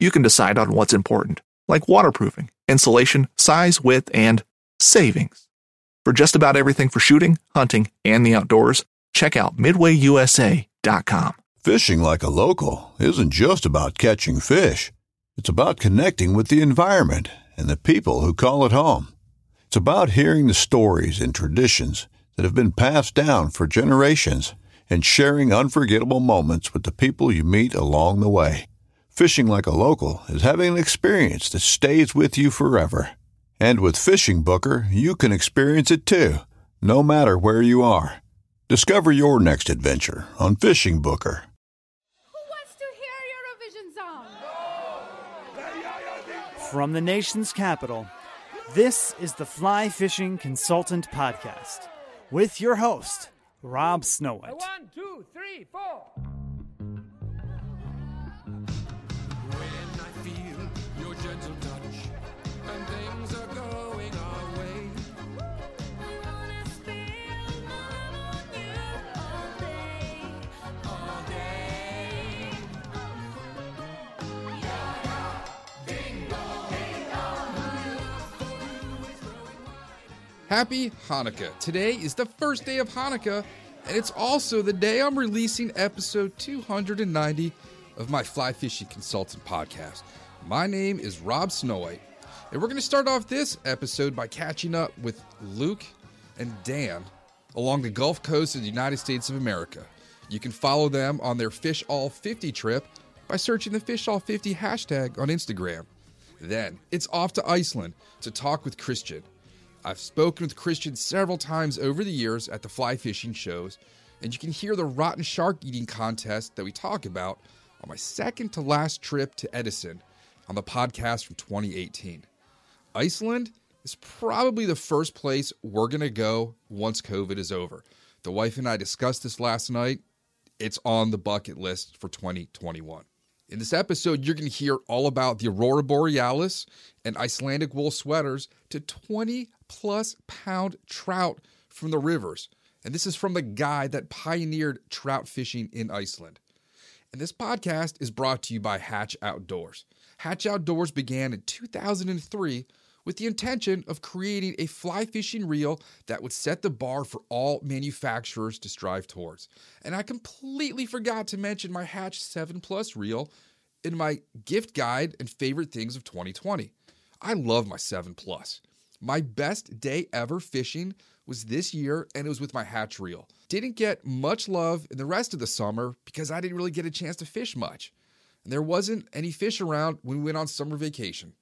you can decide on what's important, like waterproofing, insulation, size, width, and savings. For just about everything for shooting, hunting, and the outdoors, check out midwayusa.com. Fishing like a local isn't just about catching fish. It's about connecting with the environment and the people who call it home. It's about hearing the stories and traditions that have been passed down for generations and sharing unforgettable moments with the people you meet along the way. Fishing like a local is having an experience that stays with you forever. And with Fishing Booker, you can experience it too, no matter where you are. Discover your next adventure on Fishing Booker. From the nation's capital, this is the Fly Fishing Consultant Podcast with your host, Rob Snowhite. One, two, three, four. Happy Hanukkah. Today is the first day of Hanukkah, and it's also the day I'm releasing episode 290 of my Fly Fishing Consultant podcast. My name is Rob Snowhite, and we're going to start off this episode by catching up with Luke and Dan along the Gulf Coast of the United States of America. You can follow them on their Fish All 50 trip by searching the Fish All 50 hashtag on Instagram. Then it's off to Iceland to talk with Christian I've spoken with Christian several times over the years at the fly fishing shows, and you can hear the rotten shark eating contest that we talk about on my second to last trip to Edison on the podcast from 2018. Iceland is probably the first place we're going to go once COVID is over. The wife and I discussed this last night. It's on the bucket list for 2021. In this episode, you're going to hear all about the Aurora Borealis and Icelandic wool sweaters to 20 plus pound trout from the rivers. And this is from the guy that pioneered trout fishing in Iceland. And this podcast is brought to you by Hatch Outdoors. Hatch Outdoors began in 2003 with the intention of creating a fly fishing reel that would set the bar for all manufacturers to strive towards. And I completely forgot to mention my Hatch 7 Plus reel in my gift guide and favorite things of 2020. I love my 7 Plus. My best day ever fishing was this year, and it was with my hatch reel. Didn't get much love in the rest of the summer because I didn't really get a chance to fish much. And there wasn't any fish around when we went on summer vacation.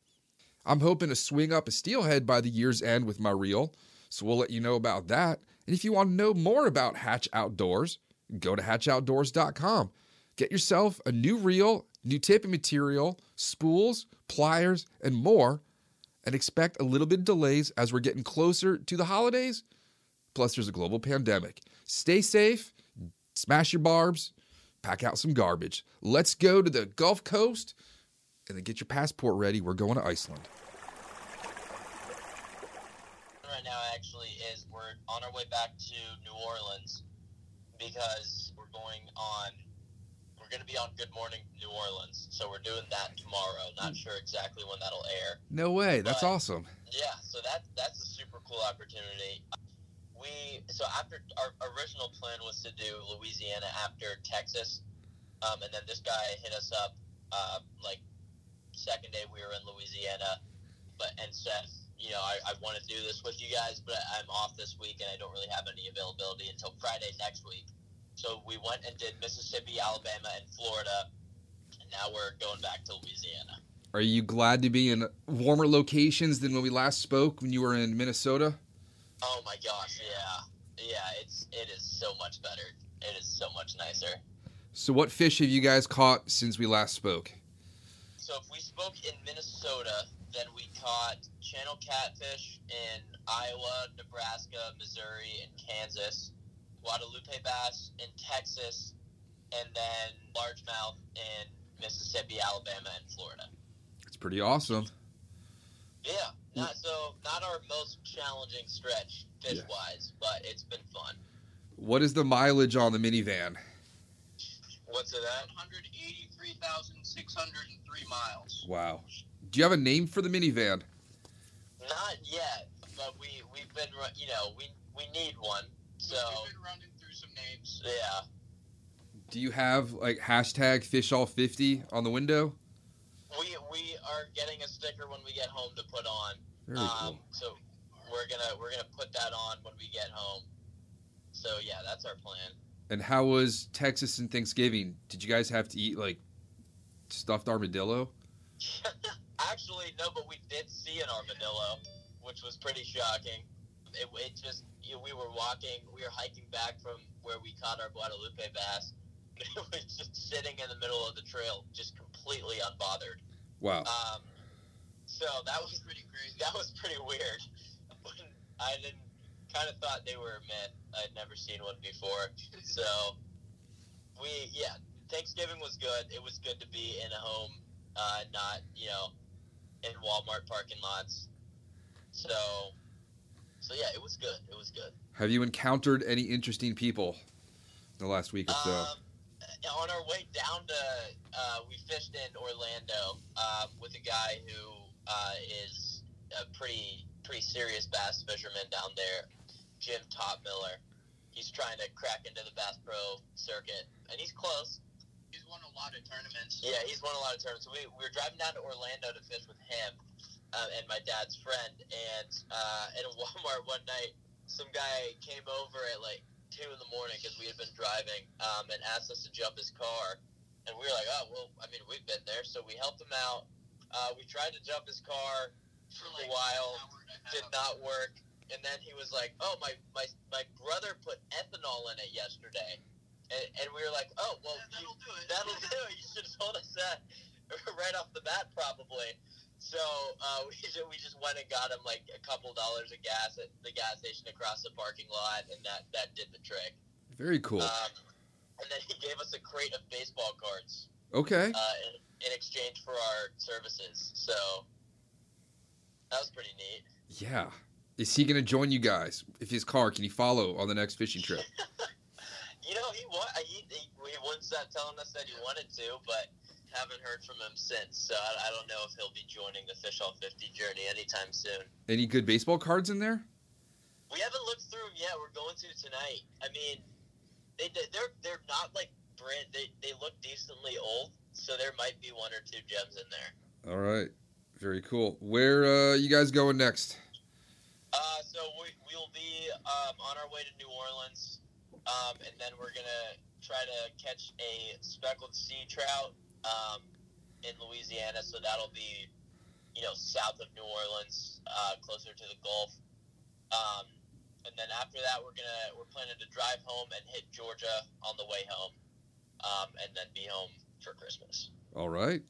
I'm hoping to swing up a steelhead by the year's end with my reel, so we'll let you know about that. And if you want to know more about Hatch Outdoors, go to hatchoutdoors.com. Get yourself a new reel, new tipping material, spools, pliers, and more, and expect a little bit of delays as we're getting closer to the holidays. Plus, there's a global pandemic. Stay safe, smash your barbs, pack out some garbage. Let's go to the Gulf Coast and then get your passport ready. We're going to Iceland. right now actually is we're on our way back to New Orleans because we're going on. We're going to be on Good Morning New Orleans, so we're doing that tomorrow. Not sure exactly when that'll air. No way. That's But- awesome. Yeah, so that that's a super cool opportunity. We so after our original plan was to do Louisiana after Texas, um, and then this guy hit us up uh, like second day we were in Louisiana, but and said, you know, I, I want to do this with you guys, but I'm off this week and I don't really have any availability until Friday next week. So we went and did Mississippi, Alabama, and Florida, and now we're going back to Louisiana. Are you glad to be in warmer locations than when we last spoke when you were in Minnesota? Oh my gosh, yeah, yeah. It's it is so much better. It is so much nicer. So, what fish have you guys caught since we last spoke? So if we spoke in Minnesota, then we caught channel catfish in Iowa, Nebraska, Missouri, and Kansas. Guadalupe bass in Texas, and then largemouth in Mississippi, Alabama, and Florida. It's pretty awesome. Yeah, not so not our most challenging stretch fish wise, but it's been fun. What is the mileage on the minivan? What's it at? 183,603 miles. Wow. Do you have a name for the minivan? Not yet, but we we've been you know we we need one. So we've been running through some names. Yeah. Do you have like hashtag fish all 50 on the window? We we are getting a sticker when we get home to put on. Very um, cool. So we're gonna we're gonna put that on when we get home. So yeah, that's our plan. And how was Texas and Thanksgiving? Did you guys have to eat like stuffed armadillo? Actually, no, but we did see an armadillo, which was pretty shocking. It, it just you know, we were walking, we were hiking back from where we caught our Guadalupe bass. It was just sitting in the middle of the trail, just completely unbothered. Wow. Um, so that was pretty crazy. That was pretty weird. I didn't kind of thought they were a myth. I'd never seen one before. So we, yeah, Thanksgiving was good. It was good to be in a home, uh, not you know, in Walmart parking lots. So, so yeah, it was good. It was good. Have you encountered any interesting people in the last week or so? Um, on our way down to, uh, we fished in Orlando uh, with a guy who uh, is a pretty pretty serious bass fisherman down there, Jim Topmiller. He's trying to crack into the Bass Pro circuit, and he's close. He's won a lot of tournaments. Yeah, he's won a lot of tournaments. So we, we were driving down to Orlando to fish with him uh, and my dad's friend, and uh, at Walmart one night, some guy came over at like two in the morning because we had been driving um, and asked us to jump his car. And we were like, oh, well, I mean, we've been there. So we helped him out. Uh, we tried to jump his car for a while, did not work. And then he was like, oh, my, my, my brother put ethanol in it yesterday. And, and we were like, oh, well, that'll do it. That'll do it. You should have told us that right off the bat, probably. So uh, we just, we just went and got him like a couple dollars of gas at the gas station across the parking lot, and that that did the trick. Very cool. Um, and then he gave us a crate of baseball cards Okay. uh, in, in exchange for our services. So that was pretty neat. Yeah. Is he gonna join you guys? If his car, can he follow on the next fishing trip? You know, he wa- he, he, he wouldn't stop telling us that he wanted to, but haven't heard from him since. So I, I don't know if he'll be joining the Fish All 50 journey anytime soon. Any good baseball cards in there? We haven't looked through them yet. We're going to tonight. I mean, they they're they're not like brand. They they look decently old, so there might be one or two gems in there. All right. Very cool. Where uh, you guys going next? Uh, so we we'll be um, on our way to New Orleans, um, and then we're gonna try to catch a speckled sea trout um, in Louisiana. So that'll be, you know, south of New Orleans, uh, closer to the Gulf. Um, and then after that, we're gonna we're planning to drive home and hit Georgia on the way home, um, and then be home for Christmas. All right.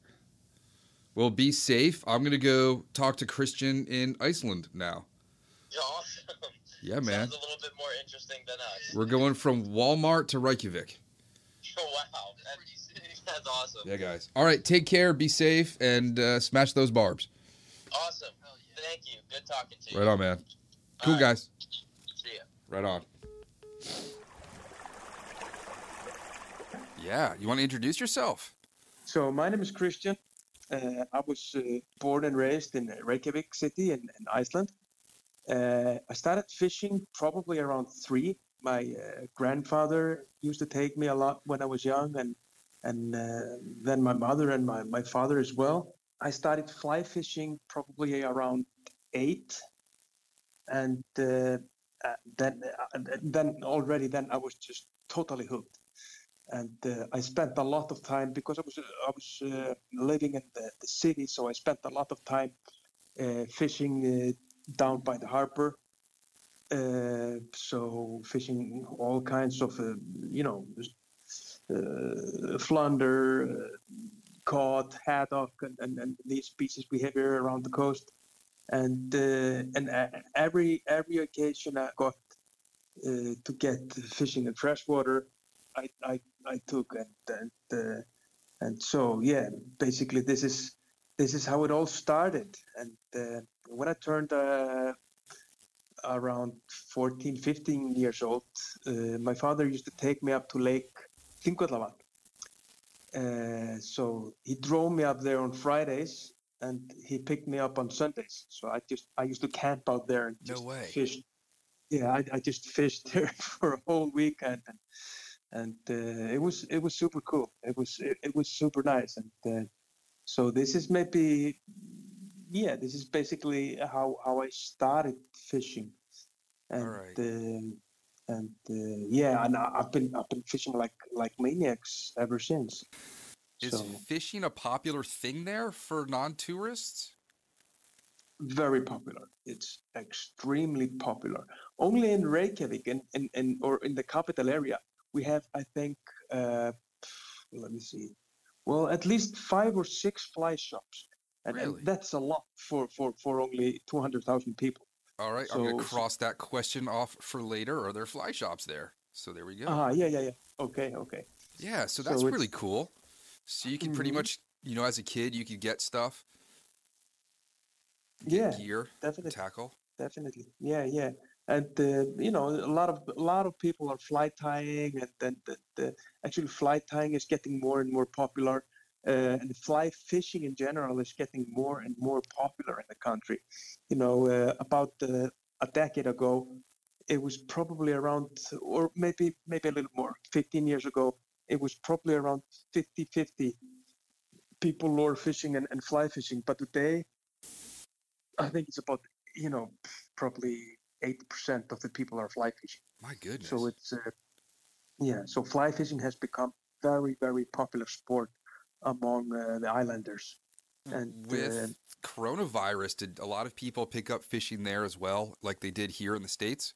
Well, be safe. I'm gonna go talk to Christian in Iceland now. Awesome. Yeah, man. Sounds a little bit more interesting than us. We're going from Walmart to Reykjavik. Oh, wow, that's, that's awesome. Yeah, guys. All right. Take care. Be safe and uh, smash those barbs. Awesome. Thank you. Good talking to you. Right on, man. Cool, All right. guys. See ya. Right on. Yeah, you want to introduce yourself? So my name is Christian. Uh, I was uh, born and raised in Reykjavik city in, in Iceland. Uh, I started fishing probably around three. My uh, grandfather used to take me a lot when I was young, and and uh, then my mother and my, my father as well. I started fly fishing probably around eight, and uh, uh, then uh, then already then I was just totally hooked and uh, I spent a lot of time because I was I was uh, living in the, the city, so I spent a lot of time uh, fishing uh, down by the harbor. Uh, so fishing all kinds of uh, you know uh, flounder, uh, cod, haddock, and, and, and these species we have here around the coast. And uh, and uh, every every occasion I got uh, to get fishing in freshwater, I, I I took and and uh, and so yeah, basically this is this is how it all started. And uh, when I turned uh, around 14, 15 years old, uh, my father used to take me up to Lake Þingvallavatn. Uh, so he drove me up there on Fridays, and he picked me up on Sundays. So I just I used to camp out there and just way. fish. Yeah, I, I just fished there for a whole weekend. And, and uh, it was it was super cool. It was it, it was super nice, and uh, so this is maybe yeah, this is basically how how I started fishing, and Alright. And uh, yeah, and I, I've been I've been fishing like like maniacs ever since. Is So fishing a popular thing there for non-tourists? very popular. It's extremely popular. Only in Reykjavik and in, in, or in the capital area, we have, I think, uh, let me see, well, at least five or six fly shops. And, and that's a lot for, for, for only 200,000 people. All right, I'm gonna cross that question off for later. Are there fly shops there? So there we go. Ah, yeah, yeah, yeah. Okay, okay. Yeah, so So that's really cool. So you can pretty Mhm. much, you know, as a kid, you could get stuff, Yeah, gear, definitely. tackle. definitely yeah yeah and uh, you know a lot of a lot of people are fly tying and then the, the actually fly tying is getting more and more popular uh, and fly fishing in general is getting more and more popular in the country. You know uh, about uh, a decade ago it was probably around or maybe maybe a little more 15 years ago it was probably around 50 50 people lure fishing and, and fly fishing. But today i think it's about you know probably 80% of the people are fly fishing. My goodness. so it's uh, yeah so fly fishing has become very very popular sport among uh, the Icelanders and With uh, coronavirus, did a lot of people pick up fishing there as well, like they did here in the States?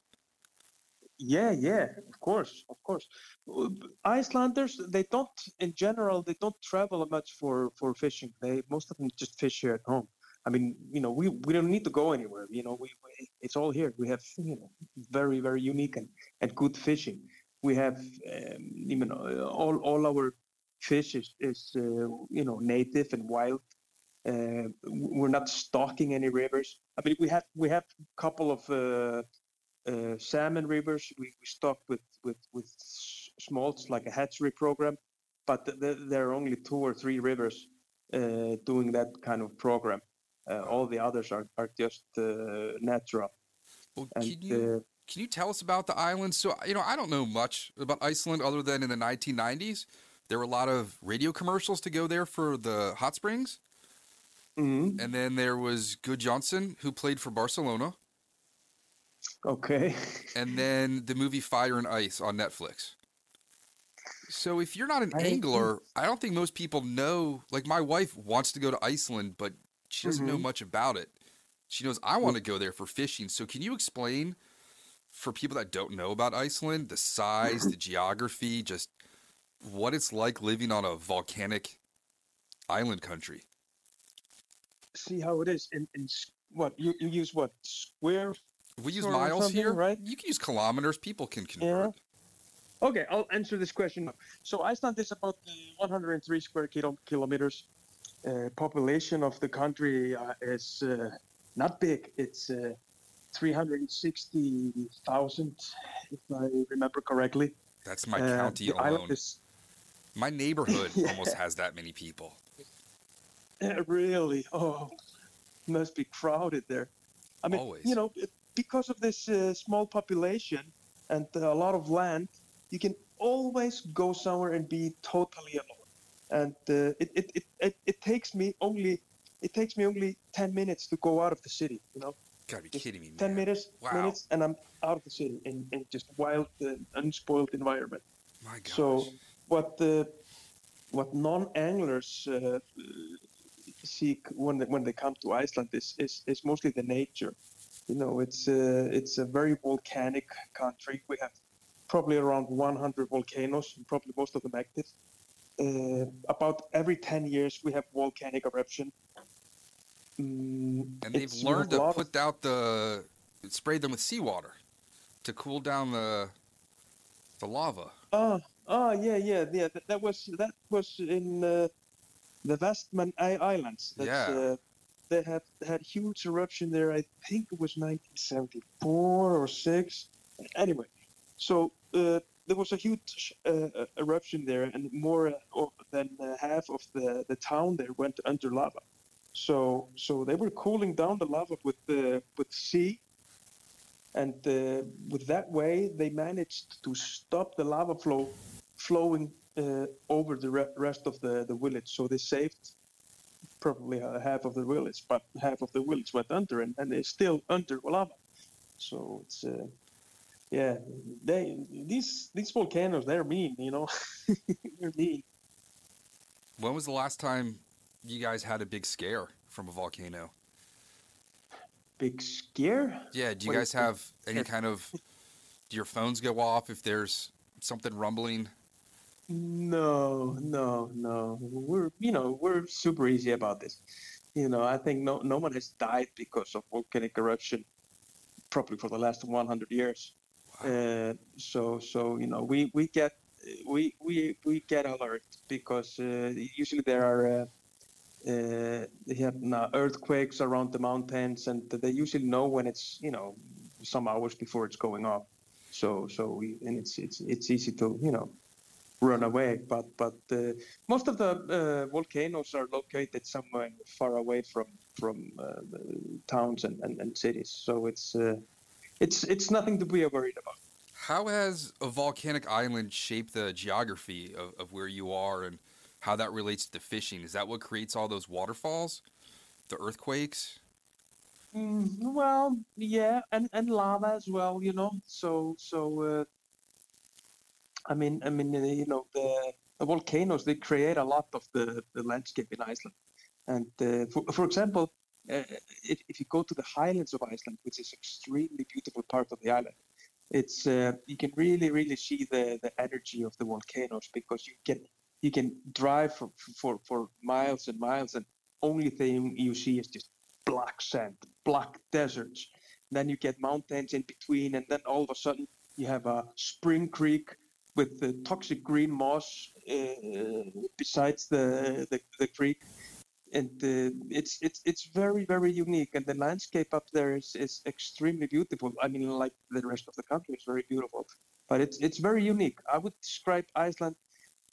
Yeah, yeah, of course, of course. Uh, Icelanders, they don't, in general, they don't travel much for for fishing. They most of them just fish here at home. I mean, you know, we, we don't need to go anywhere. You know, we, we it's all here. We have you know very very unique and, and good fishing. We have um, you know all all our fish is, is uh, you know native and wild. Uh, we're not stocking any rivers. I mean, we have we have a couple of uh, uh, salmon rivers. We, we stock with with with smolts like a hatchery program, but th- th- there are only two or three rivers uh, doing that kind of program. Uh, all the others are are just uh, natural. Well, And can you uh, can you tell us about the island? So you know, I don't know much about Iceland other than in the 1990s, there were a lot of radio commercials to go there for the hot springs, mhm, and then there was Gudjohnsen who played for Barcelona, okay. and then the movie Fire and Ice on Netflix. So if you're not an I think- angler, I don't think most people know. Like my wife wants to go to Iceland, but she doesn't know Mhm. much about it. She knows I want to go there for fishing. So can you explain for people that don't know about Iceland, the size, the geography, just what it's like living on a volcanic island country? See how it is in in what you, you use what square We use miles here, right? You can use kilometers. People can convert. Okay, I'll answer this question. So Iceland is about uh, 103 square kilo- kilometers. Uh, population of the country uh, is uh, not big. It's uh, 360,000, if I remember correctly. That's my Uh, county alone. is My neighborhood Yeah. almost has that many people. uh, really, oh, must be crowded there. I mean, Always. you know, because of this uh, small population and uh, a lot of land, you can always go somewhere and be totally alone. And uh, it, it, it, it, it takes me only it takes me only 10 minutes to go out of the city, you know. Gotta be Just kidding me, man. 10 minutes, Wow. minutes, and I'm out of the city in, in just wild, uh, unspoiled environment. My gosh. So what the what non-anglers uh, seek when they, when they come to Iceland is, is, is mostly the nature. You know, it's uh, it's a very volcanic country. We have probably around 100 volcanoes, and probably most of them active. Uh, about every 10 years, we have volcanic eruption. Mm, and they've it's- we have learned to put out the spray them with seawater to cool down the the lava. Oh, oh, yeah, yeah, yeah. That, that was that was in uh, the Westman Islands. That's, Yeah. Uh, they had had huge eruption there. I think it was 1974 or six. Anyway, so uh, there was a huge uh, uh, eruption there, and more uh, than uh, half of the, the town there went under lava. So so they were cooling down the lava with the with sea and uh, with that way they managed to stop the lava flow flowing uh, over the re- rest of the, the village. So they saved probably uh, half of the village but half of the village went under and, and they're still under lava so it's uh, yeah they these these volcanoes they're mean you know? They're mean. When was the last time you guys had a big scare from a volcano? big scare? Yeah, do you What guys have any kind of do your phones go off if there's something rumbling? No, no, no. We're you know we're super easy about this. You know, I think no no one has died because of volcanic eruption, probably for the last 100 years. Uh, so so you know we we get we we we get alert because uh, usually there are. Uh, uh, they have now earthquakes around the mountains, and they usually know when it's you know some hours before it's going off. So so we, and it's it's it's easy to you know run away. But but uh, most of the uh, volcanoes are located somewhere far away from from uh, the towns and, and, and cities. So it's uh, it's it's nothing to be worried about. How has a volcanic island shaped the geography of, of where you are and how that relates to the fishing? Is that what creates all those waterfalls? The earthquakes? Mm, well, yeah, and, and lava as well, you know. So so uh, I mean I mean uh, you know the, the volcanoes they create a lot of the, the landscape in Iceland. And uh, for for example, uh, if, if you go to the highlands of Iceland, which is extremely beautiful part of the island, it's uh, you can really really see the, the energy of the volcanoes because you can you can drive for, for for miles and miles and only thing you see is just black sand, black deserts. Then you get mountains in between, and then all of a sudden you have a spring creek with the toxic green moss uh, besides the, the the creek, and uh, it's it's it's very very unique. And the landscape up there is is extremely beautiful. I mean, like the rest of the country, it's very beautiful, but it's it's very unique. I would describe Iceland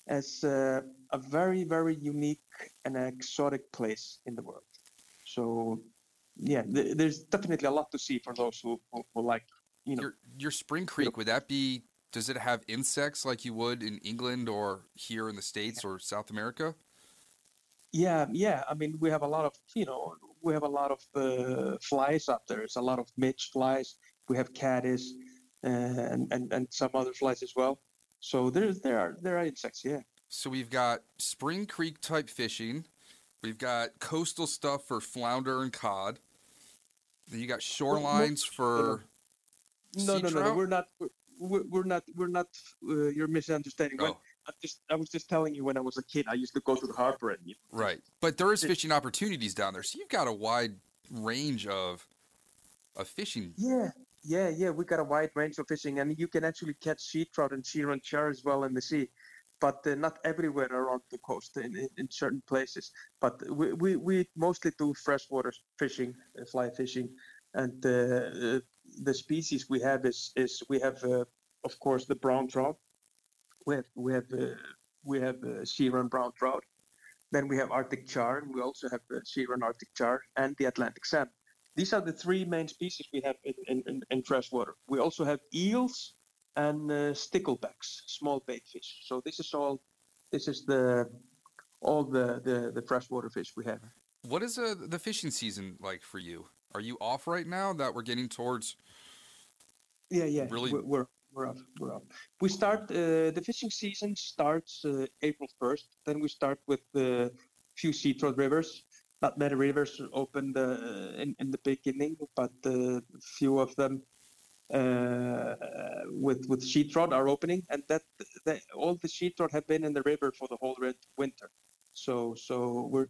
as uh, a very very unique and exotic place in the world. So yeah, th- there's definitely a lot to see for those who, who, who like, you know. Your your Spring Creek, would that be does it have insects like you would in England or here in the States or South America? Yeah, yeah. I mean, we have a lot of, you know, we have a lot of uh, flies up there. It's a lot of midge flies. We have caddis uh, and, and and some other flies as well. So there's there are there are insects. Yeah. So we've got Spring Creek type fishing. We've got coastal stuff for flounder and cod. Then you got shorelines for No, no, no, no. We're not. We're, not. We're not. Uh, you're misunderstanding. When, Oh. I just I was just telling you when I was a kid, I used to go to the harbor and you know, Right. But there is fishing opportunities down there. So you've got a wide range of of fishing. Yeah, yeah, yeah. We got a wide range of fishing, and you can actually catch sea trout and sea and char as well in the sea, but uh, not everywhere around the coast. In, in, in certain places, but we, we, we mostly do freshwater fishing, uh, fly fishing, and uh, uh, the species we have is is we have uh, of course the brown trout. We have we have uh, we have uh, sea run brown trout. Then we have Arctic char, and we also have uh, sea run Arctic char and the Atlantic salmon. These are the three main species we have in, in, in, in freshwater. We also have eels and uh, sticklebacks, small bait fish. So this is all, this is the all the the, the freshwater fish we have. What is uh, the fishing season like for you? Are you off right now that we're getting towards? Yeah, yeah. Really? We're we're, we're up. We're up. We start uh, the fishing season starts uh, April first. Then we start with the few sea trout rivers. Not many rivers opened uh, in in the beginning, but a few of them uh, with with sea trout are opening, and that, that all the sea trout have been in the river for the whole red- winter. So so we're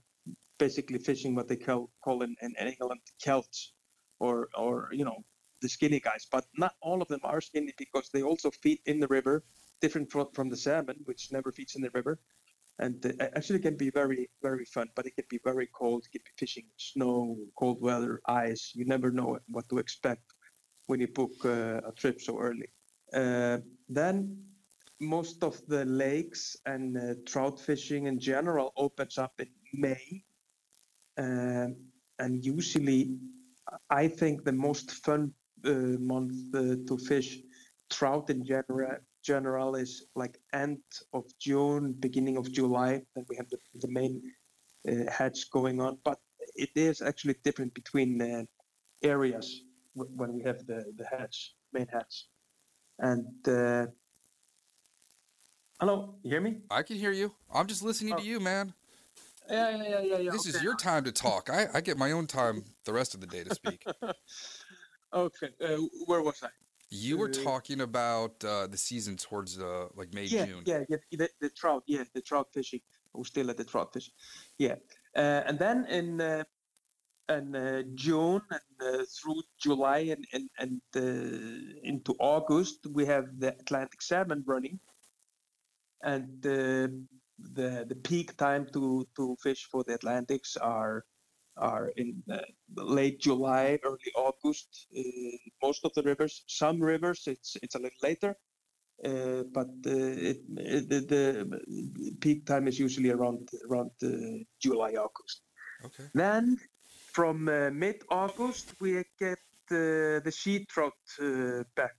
basically fishing what they call call in, in England kelts, or or you know the skinny guys. But not all of them are skinny because they also feed in the river, different from, from the salmon, which never feeds in the river. And uh, actually can be very very fun, but it can be very cold. It can be fishing snow, cold weather, ice. You never know what to expect when you book uh, a trip so early. Uh, then most of the lakes and uh, trout fishing in general opens up in May. Um, and usually, I think the most fun uh, month uh, to fish trout in general general is like end of June, beginning of July. Then we have the, the main uh, hatch going on, but it is actually different between uh, areas w- when we have the the hatch, main hatch. And uh, hello, you hear me? I can hear you. I'm just listening to Oh. you, man. Yeah, yeah, yeah, yeah. This is your time to talk. I, I get my own time the rest of the day to speak. okay, uh, where was I? You were Uh, talking about uh, the season towards uh, like May, yeah, June. yeah, yeah, the, the trout, yeah, the trout fishing. We're still at the trout fishing. Yeah, uh, and then in uh, in uh, June and uh, through July and and, and uh, into August, we have the Atlantic salmon running, and uh, the the peak time to to fish for the Atlantics are are in uh, late July, early August. Uh, most of the rivers, some rivers, it's it's a little later, uh, but uh, it, it, the, the peak time is usually around around uh, July August. Okay. Then from uh, mid-August we get uh, the sea trout uh, back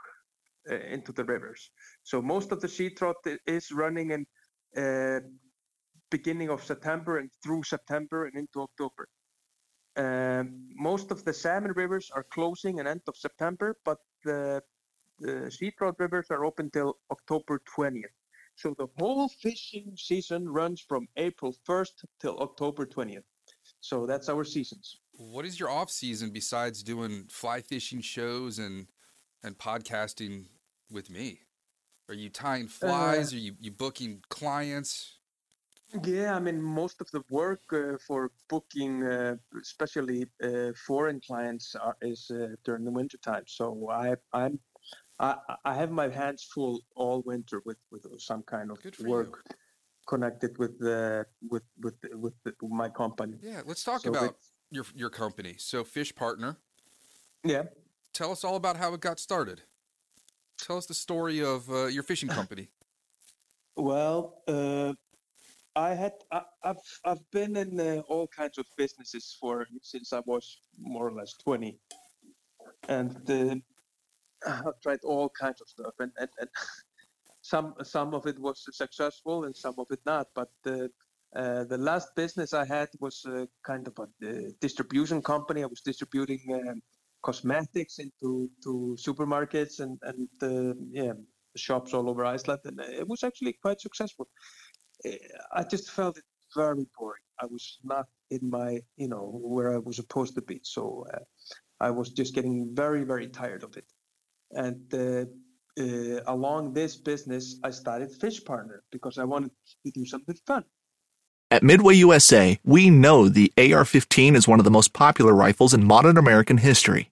uh, into the rivers. So most of the sea trout is running in beginning of September and through September and into October. Um, most of the salmon rivers are closing at end of September, but the, the sea trout rivers are open till October 20th. So the whole fishing season runs from April 1st till October 20th. So that's our seasons. What is your off season besides doing fly fishing shows and and podcasting with me? Are you tying flies? Are you you booking clients? Yeah, I mean, most of the work uh, for booking, uh, especially uh, foreign clients, are, is uh, during the winter time. So I, I'm, I, I have my hands full all winter with, with some kind of for you. work connected with the with with with, the, my company. Yeah, let's talk So about your your company. So Fish Partner, Yeah. tell us all about how it got started. Tell us the story of uh, your fishing company. Well, uh, I had I, I've I've been in uh, all kinds of businesses for since I was more or less twenty, and uh, I've tried all kinds of stuff, and, and, and some some of it was successful and some of it not. But the uh, the last business I had was uh, kind of a uh, distribution company. I was distributing um, cosmetics into to supermarkets and and uh, yeah shops all over Iceland, and it was actually quite successful. Eh, I just felt it very boring. I was not in my, you know, where I was supposed to be. So uh, I was just getting very, very tired of it. And uh, uh, along this business, I started Fish Partner because I wanted to do something fun. At Midway USA, we know the AR 15 is one of the most popular rifles in modern American history.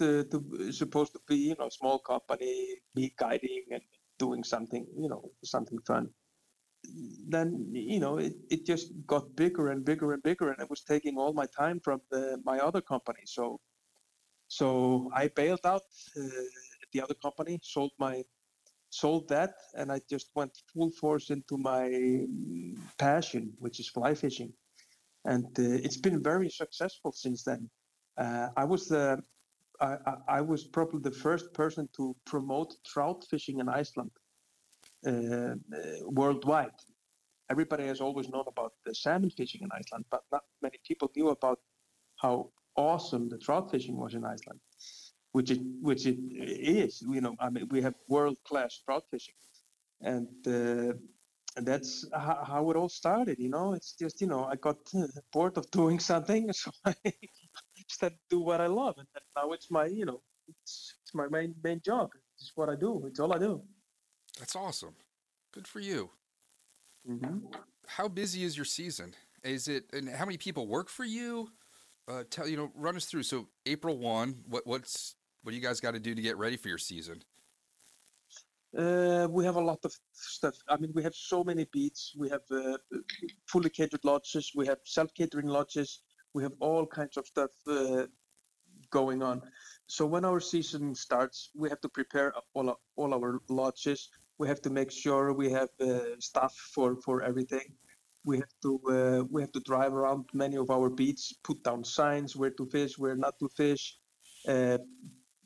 uh, to, supposed to be you know small company me guiding and doing something you know something fun. Then you know it, it just got bigger and bigger and bigger and it was taking all my time from the, my other company. So so i bailed out uh, the other company sold my sold that and i just went full force into my passion which is fly fishing. And uh, it's been very successful since then. Uh, I was the I, I, was probably the first person to promote trout fishing in Iceland uh, uh, worldwide. Everybody has always known about the salmon fishing in Iceland, but not many people knew about how awesome the trout fishing was in Iceland, which it which it is. You know, I mean, we have world class trout fishing, and uh, and that's how, how, it all started you know it's just you know i got bored of doing something so i to do what i love and, now it's my you know it's, it's my main main job it's what i do it's all i do that's awesome good for you mm-hmm. how busy is your season is it and how many people work for you uh, tell you know run us through so april 1 what what's what do you guys got to do to get ready for your season uh, we have a lot of stuff. I mean, we have so many beats. We have uh, fully catered lodges. We have self-catering lodges. We have all kinds of stuff uh, going on. So when our season starts, we have to prepare all our, all our lodges. We have to make sure we have uh, staff for for everything. We have to uh, we have to drive around many of our beats, put down signs where to fish, where not to fish, uh,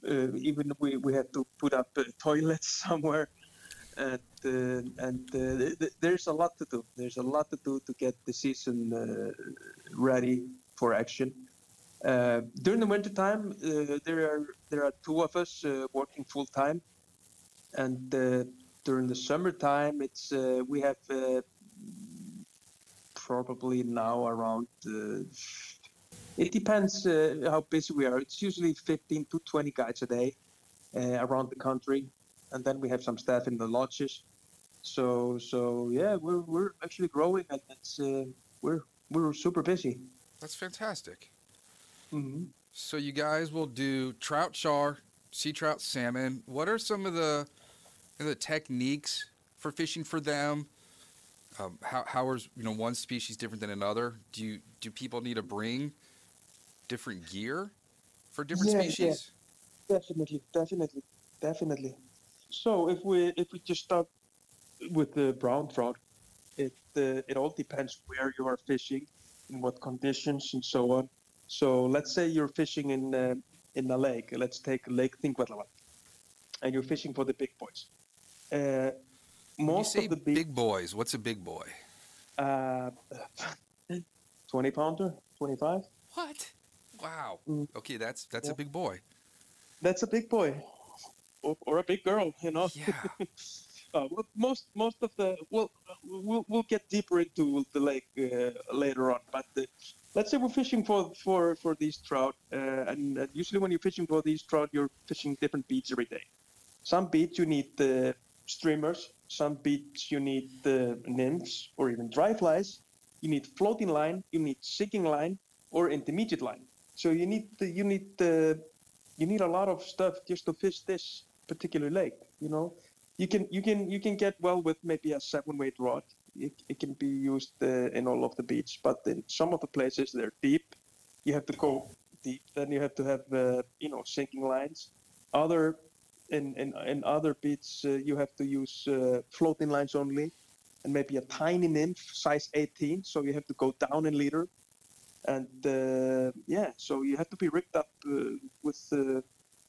uh, even we, we had to put up toilets somewhere and uh, and uh, th- there's a lot to do there's a lot to do to get the season ready for action uh, during the winter time, uh, there are there are two of us uh, working full time, and during the summertime, it's we have probably now around it depends uh, how busy we are. It's usually 15 to 20 guides a day uh, around the country, and then we have some staff in the lodges. So, so yeah, we're we're actually growing, and it's uh, we're we're super busy. That's fantastic. Mm-hmm. So you guys will do trout char, sea trout, salmon. What are some of the the techniques for fishing for them? Um, how how is you know one species different than another? Do you do people need to bring different gear for different yeah, species? Yeah. Definitely, definitely, definitely. So if we if we just start with the brown trout, it uh, it all depends where you are fishing, in what conditions, and so on. So let's say you're fishing in uh, in a lake. Let's take Lake Thingvallavatn, and you're fishing for the big boys. Uh, most of the big, big, boys, what's a big boy? Uh, twenty pounder, twenty five. What? Wow. Mm. Okay, that's that's yeah. a big boy. That's a big boy, or, or a big girl, you know. Yeah. uh, most most of the well, we'll we'll get deeper into the lake uh, later on, but uh, let's say we're fishing for for for these trout, uh, and uh, usually when you're fishing for these trout, you're fishing different beats every day. Some beats you need the streamers, some beats you need the nymphs or even dry flies. You need floating line, you need sinking line, or intermediate line. So you need the, you need the, you need a lot of stuff just to fish this particular lake. You know, you can you can you can get well with maybe a seven weight rod. It, it can be used uh, in all of the beach, but in some of the places they're deep. You have to go deep. Then you have to have uh, you know sinking lines. Other in in, in other beats uh, you have to use uh, floating lines only, and maybe a tiny nymph size 18. So you have to go down in leader and uh, yeah, so you have to be rigged up uh, with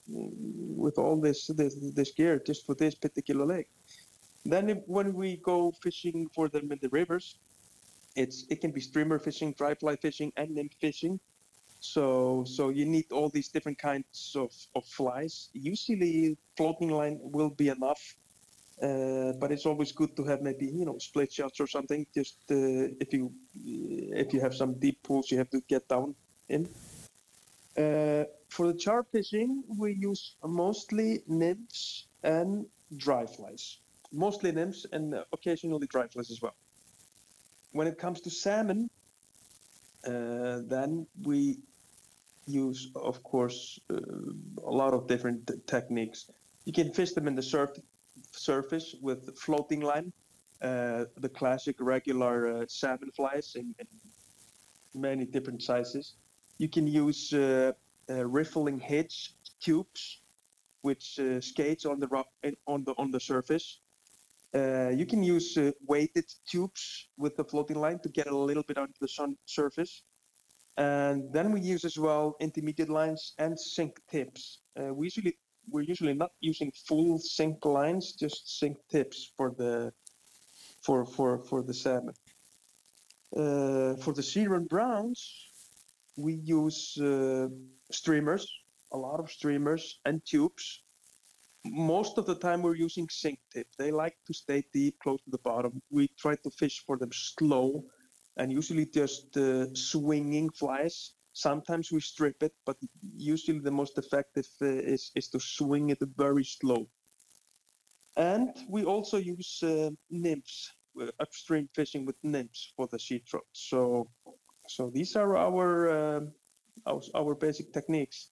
with all this, this, this gear just for this particular lake. Then if, when we go fishing for them in the rivers, it's it can be streamer fishing, dry fly fishing, and nymph fishing. So so you need all these different kinds of, of flies. Usually floating line will be enough uh, but it's always good to have maybe you know split shots or something. Just uh, if you if you have some deep pools, you have to get down in. Uh, for the char fishing, we use mostly nymphs and dry flies. Mostly nymphs and occasionally dry flies as well. When it comes to salmon, uh, then we use, of course, uh, a lot of different techniques. You can fish them in the surf surface with floating line, uh, the classic regular uh, salmon flies in, in, many different sizes. You can use uh, riffling hitch tubes, which skates on the rock, on the on the surface. Uh, you can use uh, weighted tubes with the floating line to get a little bit onto the sun surface. And then we use as well intermediate lines and sink tips. Uh, we usually we're usually not using full sink lines, just sink tips for the for for for the salmon. Uh, for the sea run browns, we use uh, streamers, a lot of streamers and tubes. Most of the time, we're using sink tip. They like to stay deep, close to the bottom. We try to fish for them slow, and usually just uh, swinging flies Sometimes we strip it, but usually the most effective uh, is, is to swing it very slow. And we also use uh, nymphs, uh, upstream fishing with nymphs for the sea trout. So, so these are our, uh, our, our basic techniques.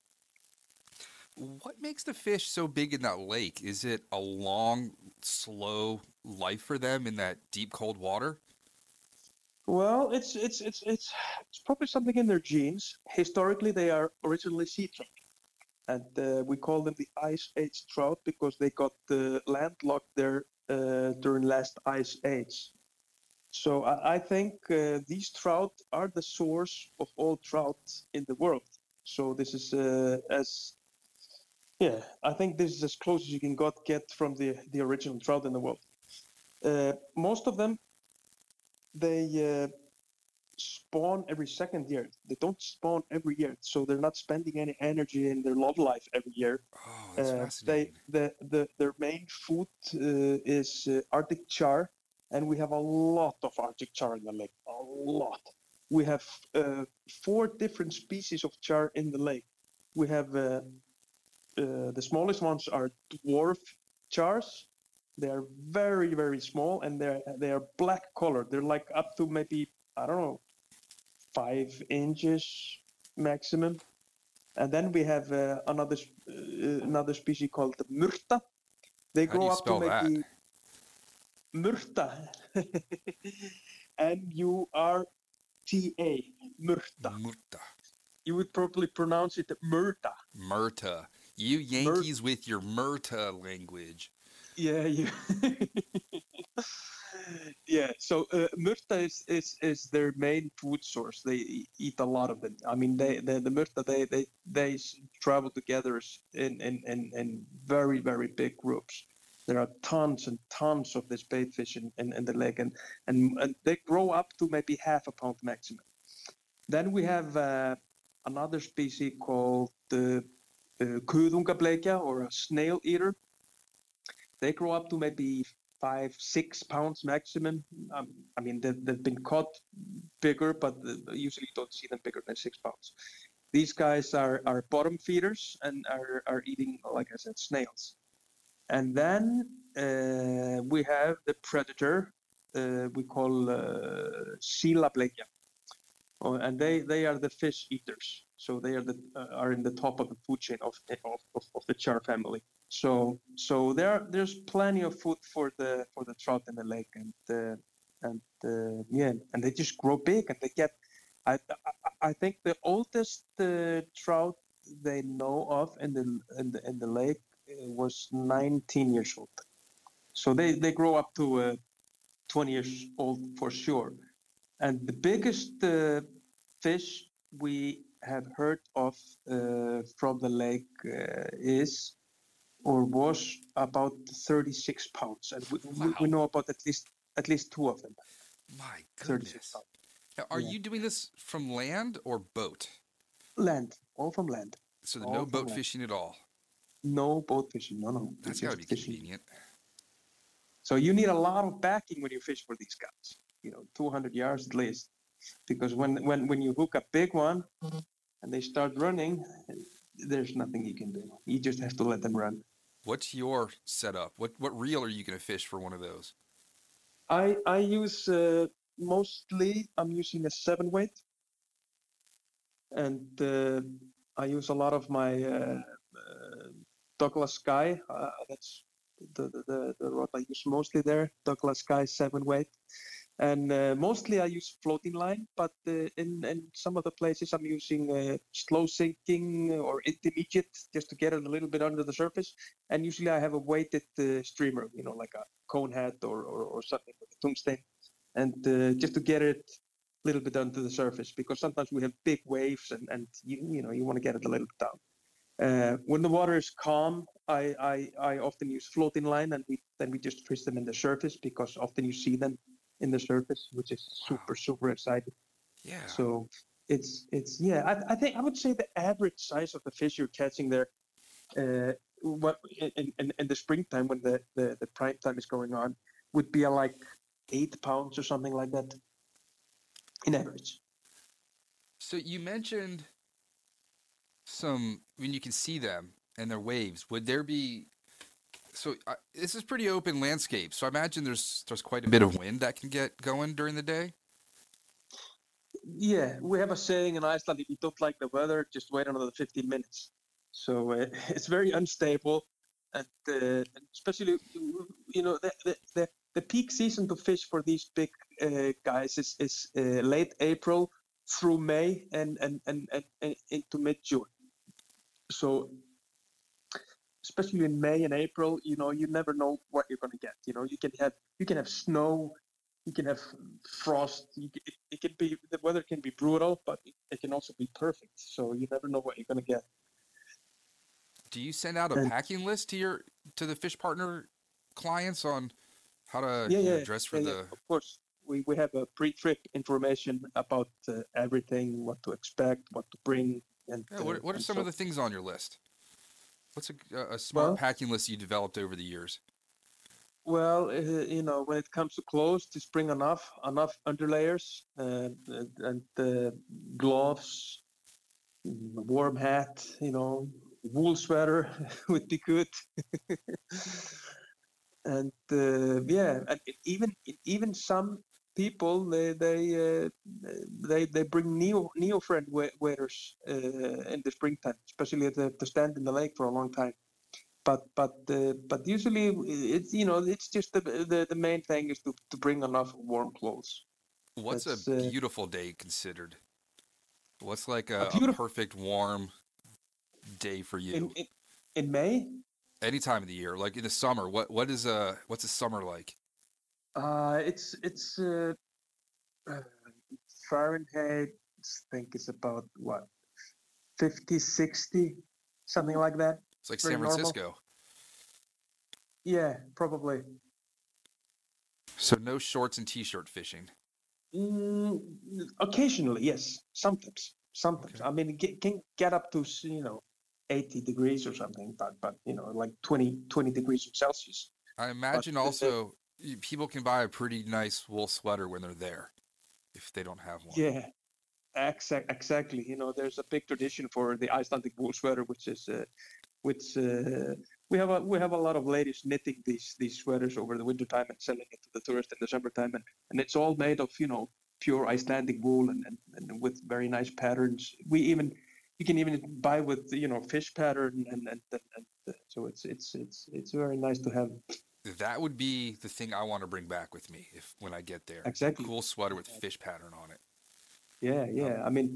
What makes the fish so big in that lake? Is it a long, slow life for them in that deep, cold water? Well, it's it's it's it's it's probably something in their genes. Historically, they are originally sea trout, and uh, we call them the ice age trout because they got uh, landlocked there uh, during last ice age. So I, I think uh, these trout are the source of all trout in the world. So this is uh, as yeah, I think this is as close as you can got get from the the original trout in the world. Uh, most of them they uh, spawn every second year. They don't spawn every year, so they're not spending any energy in their love life every year. Oh, that's uh, fascinating. They, the, the, their main food uh, is uh, Arctic char, and we have a lot of Arctic char in the lake. A lot. We have uh, four different species of char in the lake. We have uh, the smallest ones are dwarf chars, they are very very small and they're they are black colored. They're like up to maybe I don't know five inches maximum. And then we have uh, another uh, another species called the murta. They grow up to maybe that? Murta. M U R T A murta. Murta. You would probably pronounce it murta. Murta. You Yankees Mur- with your murta language. Yeah, yeah. yeah, so uh, murta is, is, is their main food source. They eat a lot of it. I mean, they, they the murta, they, they, they travel together in, in, in, in very, very big groups. There are tons and tons of this bait fish in, in, in the lake, and, and, and they grow up to maybe half a pound maximum. Then we have uh, another species called the uh, or a snail eater they grow up to maybe five, six pounds maximum. Um, I mean, they've, they've, been caught bigger, but usually you don't see them bigger than six pounds. These guys are, are bottom feeders and are, are eating, like I said, snails. And then uh, we have the predator uh, we call uh, Silableikja. Oh, and they, they are the fish eaters. So they are the uh, are in the top of the food chain of, of, of, the char family. So so there there's plenty of food for the for the trout in the lake, and uh, and uh, yeah, and they just grow big, and they get. I I, I think the oldest uh, trout they know of in the in the in the lake was 19 years old. So they they grow up to uh, 20 years old for sure. And the biggest uh, fish we have heard of from the lake is or was about 36 pounds, and we, wow. we, know about at least at least two of them. My goodness! Now, are yeah. you doing this from land or boat? Land, all from land. So no boat land. fishing at all. No boat fishing. No, no. That's got to be fishing. convenient. So you need a lot of backing when you fish for these guys. You know, 200 yards at least, because when when when you hook a big one, mm-hmm. and they start running, there's nothing you can do. You just have to let them run. What's your setup? What what reel are you going to fish for one of those? I I use uh, mostly I'm using a seven weight, and uh, I use a lot of my uh, uh, Douglas Sky. Uh, that's the, the the rod I use mostly there. Douglas Sky seven weight, and uh, mostly I use floating line. But uh, in in some of the places I'm using uh, slow sinking or intermediate just to get it a little bit under the surface. And usually I have a weighted uh, streamer, you know, like a cone head or or, or something with a tungsten, and just to get it a little bit under the surface because sometimes we have big waves and and you you know you want to get it a little bit down. Uh, when the water is calm, I, I, I often use floating line and we then we just twist them in the surface because often you see them in the surface, which is super super exciting. Yeah. So it's it's yeah. I, I think I would say the average size of the fish you're catching there, uh, what in, in, in the springtime when the, the the prime time is going on, would be a like eight pounds or something like that. In average. So you mentioned some when you can see them and their waves. Would there be? So uh, this is pretty open landscape. So I imagine there's there's quite a bit of wind that can get going during the day. Yeah, we have a saying in Iceland: if you don't like the weather, just wait another 15 minutes. So uh, it's very unstable, and uh, especially you know the, the the the peak season to fish for these big uh, guys is is uh, late April through May and and and, and, and into mid June. So especially in May and April, you know, you never know what you're going to get. You know, you can have you can have snow, you can have frost. Can- it, it can be the weather can be brutal, but it, it can also be perfect. So you never know what you're going to get. Do you send out a And- packing list to your to the fish partner clients on how to yeah, you know, yeah, dress for yeah, the? yeah, of course. We, we have a pre-trip information about uh, everything, what to expect, what to bring, and Yeah, uh, what, what are some so of the things on your list? What's a, a smart Well- packing list you developed over the years? Well, uh, you know, when it comes to clothes, just bring enough, enough underlayers and and, uh, gloves, warm hat. You know, wool sweater would be good. and uh, yeah, and even even some people they they uh, they they bring neo neoprene waders uh, in the springtime, especially to, to stand in the lake for a long time but but uh, but usually it's you know it's just the the, the main thing is to, to bring enough warm clothes What's That's, a uh, beautiful day considered? What's like a, a, beautif- perfect warm day for you? in, in in May Any time of the year, like in the summer. What what is a what's a summer like? Uh it's it's uh, uh, Fahrenheit I think it's about what 50 60 something like that It's like Very San normal. Francisco. yeah probably So no shorts and t-shirt fishing. mm, occasionally yes sometimes sometimes Okay. I mean it can get up to you know 80 degrees or something but but you know like 20 20 degrees Celsius I imagine the- also people can buy a pretty nice wool sweater when they're there, if they don't have one. Yeah, exact, exactly. You know, there's a big tradition for the Icelandic wool sweater, which is, uh, which uh, we have a we have a lot of ladies knitting these these sweaters over the winter time and selling it to the tourists in the summertime, and, and it's all made of you know pure Icelandic wool and, and, and with very nice patterns. We even you can even buy with you know fish pattern and and, and, and so it's it's it's it's very nice to have That would be the thing I want to bring back with me if when I get there. Exactly. Cool sweater with fish pattern on it. yeah yeah. I mean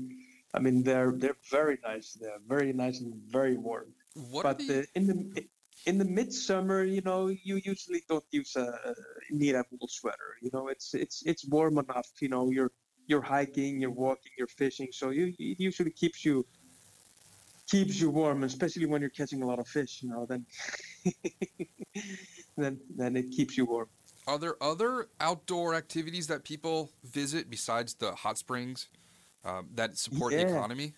I mean they're they're very nice. They're very nice and very warm. What but the, uh, in the in the midsummer, you know, you usually don't use a need a wool sweater. You know, it's it's it's warm enough. You know, you're you're hiking, you're walking, you're fishing, so you it usually keeps you keeps you warm, especially when you're catching a lot of fish. You know, then then then it keeps you warm. are there other outdoor activities that people visit besides the hot springs um, that support the economy?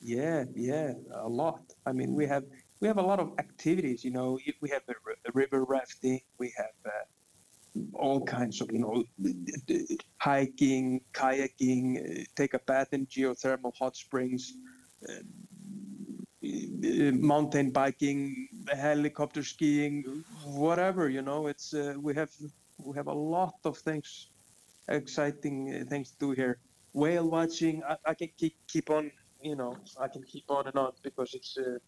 Yeah, yeah, a lot. I mean, we have we have a lot of activities. You know, we have the the river rafting. We have uh, all kinds of you know hiking, kayaking, uh, take a bath in geothermal hot springs. Uh, mountain biking, helicopter skiing, whatever. You know, it's uh, we have we have a lot of things, exciting uh, things to do here. Whale watching, I, I can keep keep on. You know, I can keep on and on because it's uh,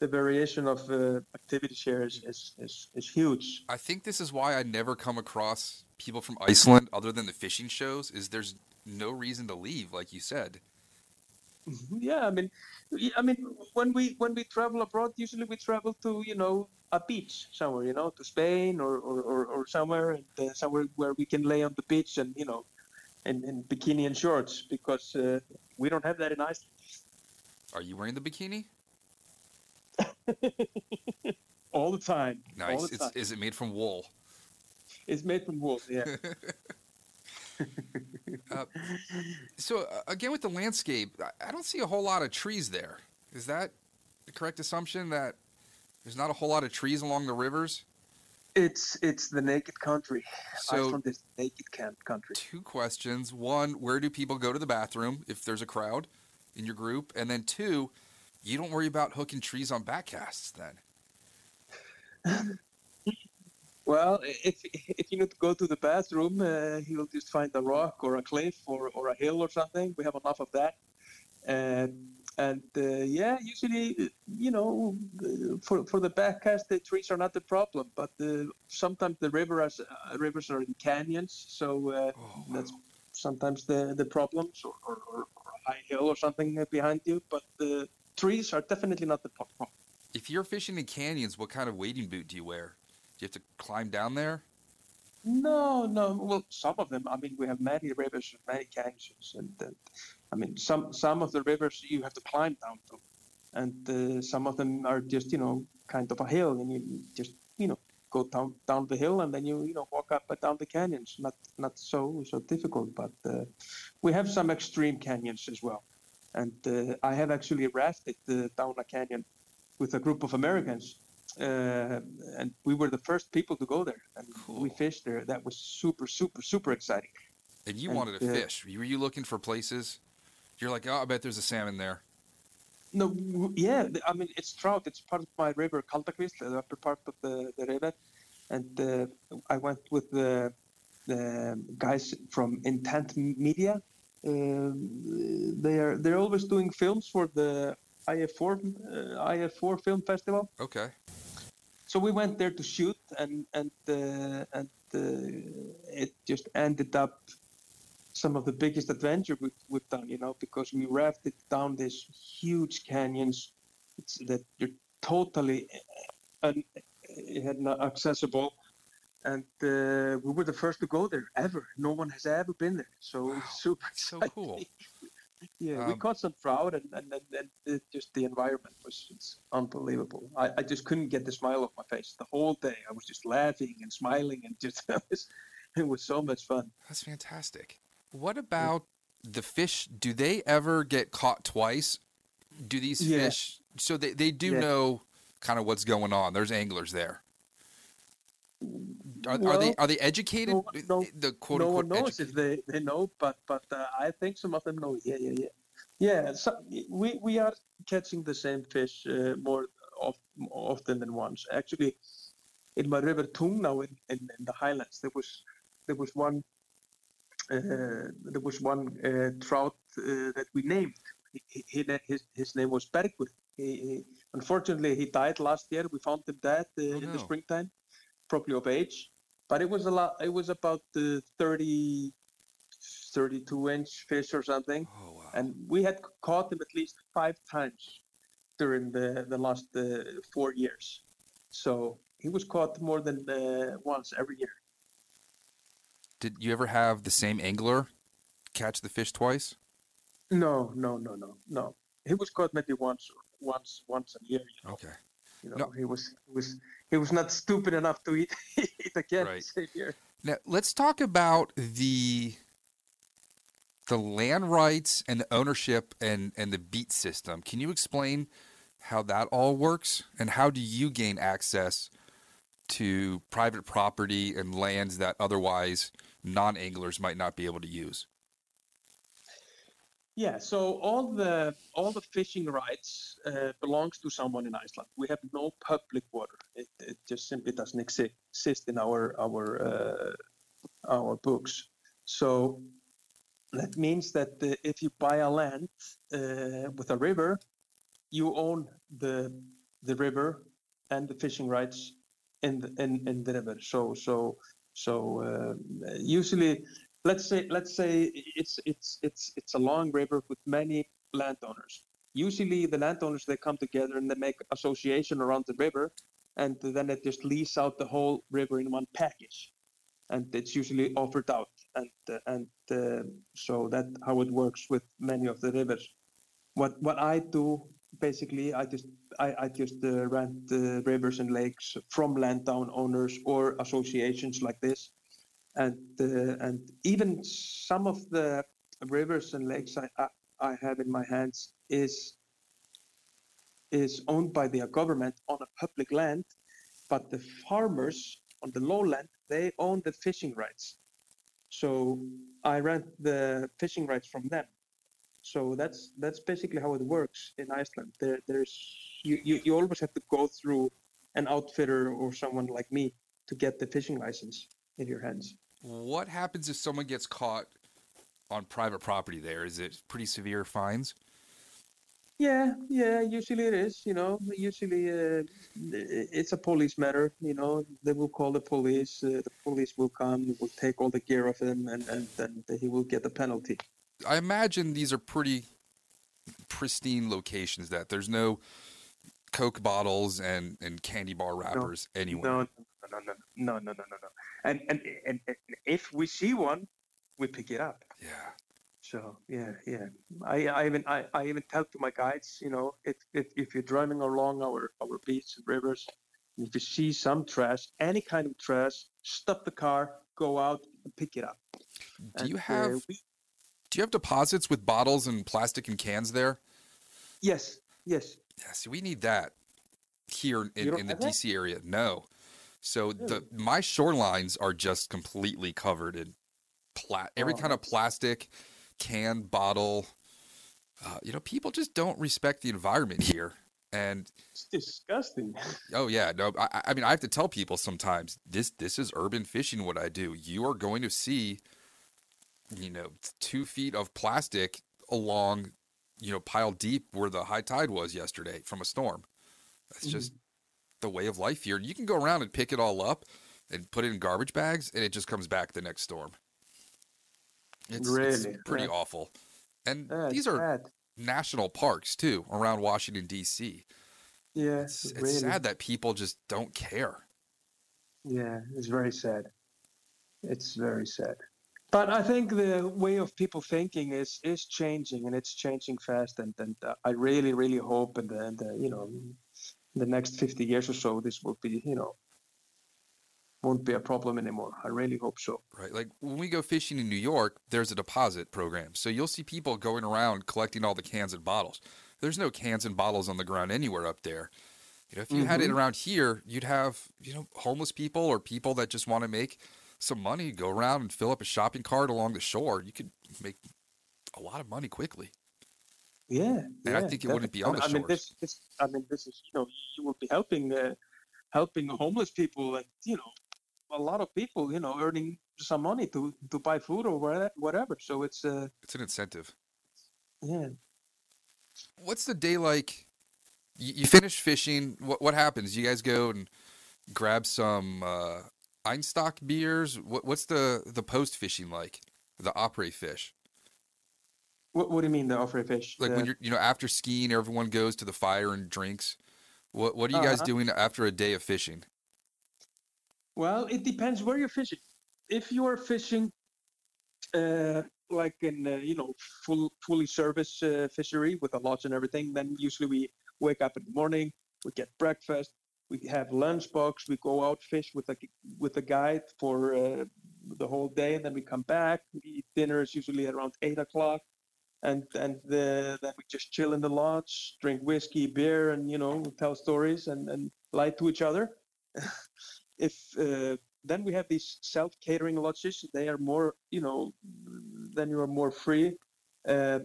the variation of uh, activities here is, is, is, is huge. I think this is why I never come across people from Iceland other than the fishing shows. Is there's no reason to leave, like you said. Mm-hmm. Yeah, I mean, I mean, when we when we travel abroad, usually we travel to you know a beach somewhere, you know, to Spain or or, or, or somewhere and uh, somewhere where we can lay on the beach and you know, in, in bikini and shorts because uh, we don't have that in Iceland. Are you wearing the bikini? All the time. Nice. The It's, time. is it made from wool? It's made from wool. Yeah. Uh, so uh, again, with the landscape, I- don't see a whole lot of trees there. Is that the correct assumption that there's not a whole lot of trees along the rivers? it's it's the naked country. So- Iceland is the naked can- country. Two questions. One, where do people go to the bathroom if there's a crowd in your group? And then two, you don't worry about hooking trees on backcasts then. Well, if if you need to go to the bathroom, uh, you'll just find a rock or a cliff or, or a hill or something. We have enough of that. And and uh, yeah, usually, uh, you know, uh, for for the backcast, the trees are not the problem. But uh, sometimes the river has, uh, rivers are in canyons, so uh, Oh, that's sometimes the the problems or, or, or a high hill or something behind you. But the trees are definitely not the problem. If you're fishing in canyons, what kind of wading boot do you wear? You have to climb down there? No, no. Well, some of them. I mean, we have many rivers, and many canyons, and, and I mean, some some of the rivers you have to climb down to, and uh, some of them are just you know kind of a hill, and you just you know go down down the hill, and then you you know walk up and down the canyons. Not not so so difficult, but uh, we have some extreme canyons as well, and uh, I have actually rafted uh, down a canyon with a group of Americans uh, and we were the first people to go there, and we Cool. fished there. That was super, super, super exciting. And you And, wanted to uh, fish. Were you looking for places? You're like, oh, I bet there's a salmon there. No, yeah, I mean it's trout. It's part of my river, Kaldakvísl, the upper part of the, the river, and uh, I went with the the guys from Intent Media. Um, they are they're always doing films for the IF4 uh, IF4 Film Festival. Okay. so we went there to shoot and and uh, and uh, it just ended up some of the biggest adventure we've, we've done you know because we rafted down these huge canyons it's, that you're totally uh, un, uh, accessible and uh, we were the first to go there ever no one has ever been there so it's super So cool. Yeah, we Um, caught some trout, and and, and, and it just the environment was it's unbelievable. I, I just couldn't get the smile off my face the whole day. I was just laughing and smiling, and just it was, it was so much fun. That's fantastic. What about the fish? Do they ever get caught twice? Do these Yeah. fish? So they, they do Yeah. know kind of what's going on. There's anglers there. Are, are they are they educated? no- no- the quote no unquote one knows educated- if they, they know, but but uh, I think some of them know. Yeah, yeah, yeah, yeah. So we we are catching the same fish uh, more of, often than once. Actually, in my river Tungna in, in, in the highlands, there was there was one uh, there was one uh, trout uh, that we named. He, he, his his name was Bergur. He, he, unfortunately, he died last year. We found him dead uh, Oh, in the springtime, probably of age. But it was a lot. It was about the 30, 32 inch fish or something, Oh wow. and we had caught him at least five times during the the last uh, four years. So he was caught more than uh, once every year. Did you ever have the same angler catch the fish twice? No, no, no, no, no. He was caught maybe once, once, once a year. You know, Okay. You know No. he was he was he was not stupid enough to eat eat again Right. the same year. Now let's talk about the the land rights and the ownership and and the beat system. Can you explain how that all works and how do you gain access to private property and lands that otherwise non-anglers might not be able to use? Yeah, so all the all the fishing rights uh, belongs to someone in Iceland. We have no public water. It, it just simply doesn't exi- exist in our our uh, our books. So that means that uh, if you buy a land uh, with a river, you own the the river and the fishing rights in the, in, in the river. So so so uh, usually let's say let's say it's it's it's it's a long river with many landowners. Usually the landowners they come together and they make association around the river, and then they just lease out the whole river in one package, and it's usually offered out, and uh, and uh, so that how it works with many of the rivers. What what I do basically I just I, I just uh, rent the rivers and lakes from landowner owners or associations like this and uh, and even some of the rivers and lakes I, I, I have in my hands is is owned by the government on a public land, but the farmers on the lowland they own the fishing rights. So I rent the fishing rights from them. So that's that's basically how it works in Iceland. There, there's you, you, you always have to go through an outfitter or someone like me to get the fishing license in your hands. What happens if someone gets caught on private property there? Is it pretty severe fines? Yeah, yeah, usually it is, you know, usually uh, it's a police matter, you know, they will call the police, uh, the police will come, will take all the gear of him, and, and then he will get the penalty. I imagine these are pretty pristine locations that there's no Coke bottles and, and candy bar wrappers anywhere. No, no, no, no, no, no, no, no. And, and and and if we see one, we pick it up. Yeah. So yeah, yeah. I, I even I, I even tell to my guides, you know, if if, if you're driving along our our beaches and rivers, if you see some trash, any kind of trash, stop the car, go out and pick it up. Do you And, uh, have we- do you have deposits with bottles and plastic and cans there? yes, yes. Yeah, see, we need that here in, in the that? DC area. No. So the my shorelines are just completely covered in pla- every kind of plastic, can, bottle. Uh, you know, people just don't respect the environment here. And It's disgusting. oh yeah, no, I, I- I mean, I have to tell people sometimes this this is urban fishing. What I do, you are going to see, you know, two feet of plastic along, you know, piled deep where the high tide was yesterday from a storm. That's just the way of life here. You can go around and pick it all up and put it in garbage bags, and it just comes back the next storm. It's, it's Really? pretty Yeah. awful. And Yeah, these are sad. national parks too around Washington D.C. Yeah, It's, it's really. sad that people just don't care. Yeah, it's very sad. It's very sad. But I think the way of people thinking is is changing, and it's changing fast. And and uh, I really, really hope, and, the, in the you know, the next fifty years or so, this will be you know, won't be a problem anymore. I really hope so. Right. Like when we go fishing in New York, there's a deposit program. So you'll see people going around collecting all the cans and bottles. There's no cans and bottles on the ground anywhere up there. You know, if you had it mm-hmm. around here, you'd have, you know, homeless people or people that just want to make some money, go around and fill up a shopping cart along the shore. You could make a lot of money quickly. Yeah, And I think it wouldn't be on the. I mean, this, this, I mean, this is, you know, you will be helping, uh, helping homeless people, and you know, a lot of people, you know, earning some money to to buy food or whate- whatever. So it's, uh, It's an incentive. yeah. What's the day like? You, you finish fishing. What what happens? You guys go and grab some uh, Einstök beers. What what's the the post fishing like? The opera fish. What, what do you mean the offer fish? Like The- when you're you know after skiing, everyone goes to the fire and drinks. What what are you guys Uh-huh. doing after a day of fishing? Well, it depends where you're fishing. If you are fishing, uh, like in uh, you know full fully service uh, fishery with a lodge and everything, then usually we wake up in the morning, we get breakfast, we have lunch box, we go out fish with a with a guide for uh, the whole day, and then we come back. We eat dinner is usually around eight o'clock, and and the, then we just chill in the lodge, drink whiskey, beer, and you know tell stories and and lie to each other. if uh, then we have these self catering lodges they are more you know then you are more free uh,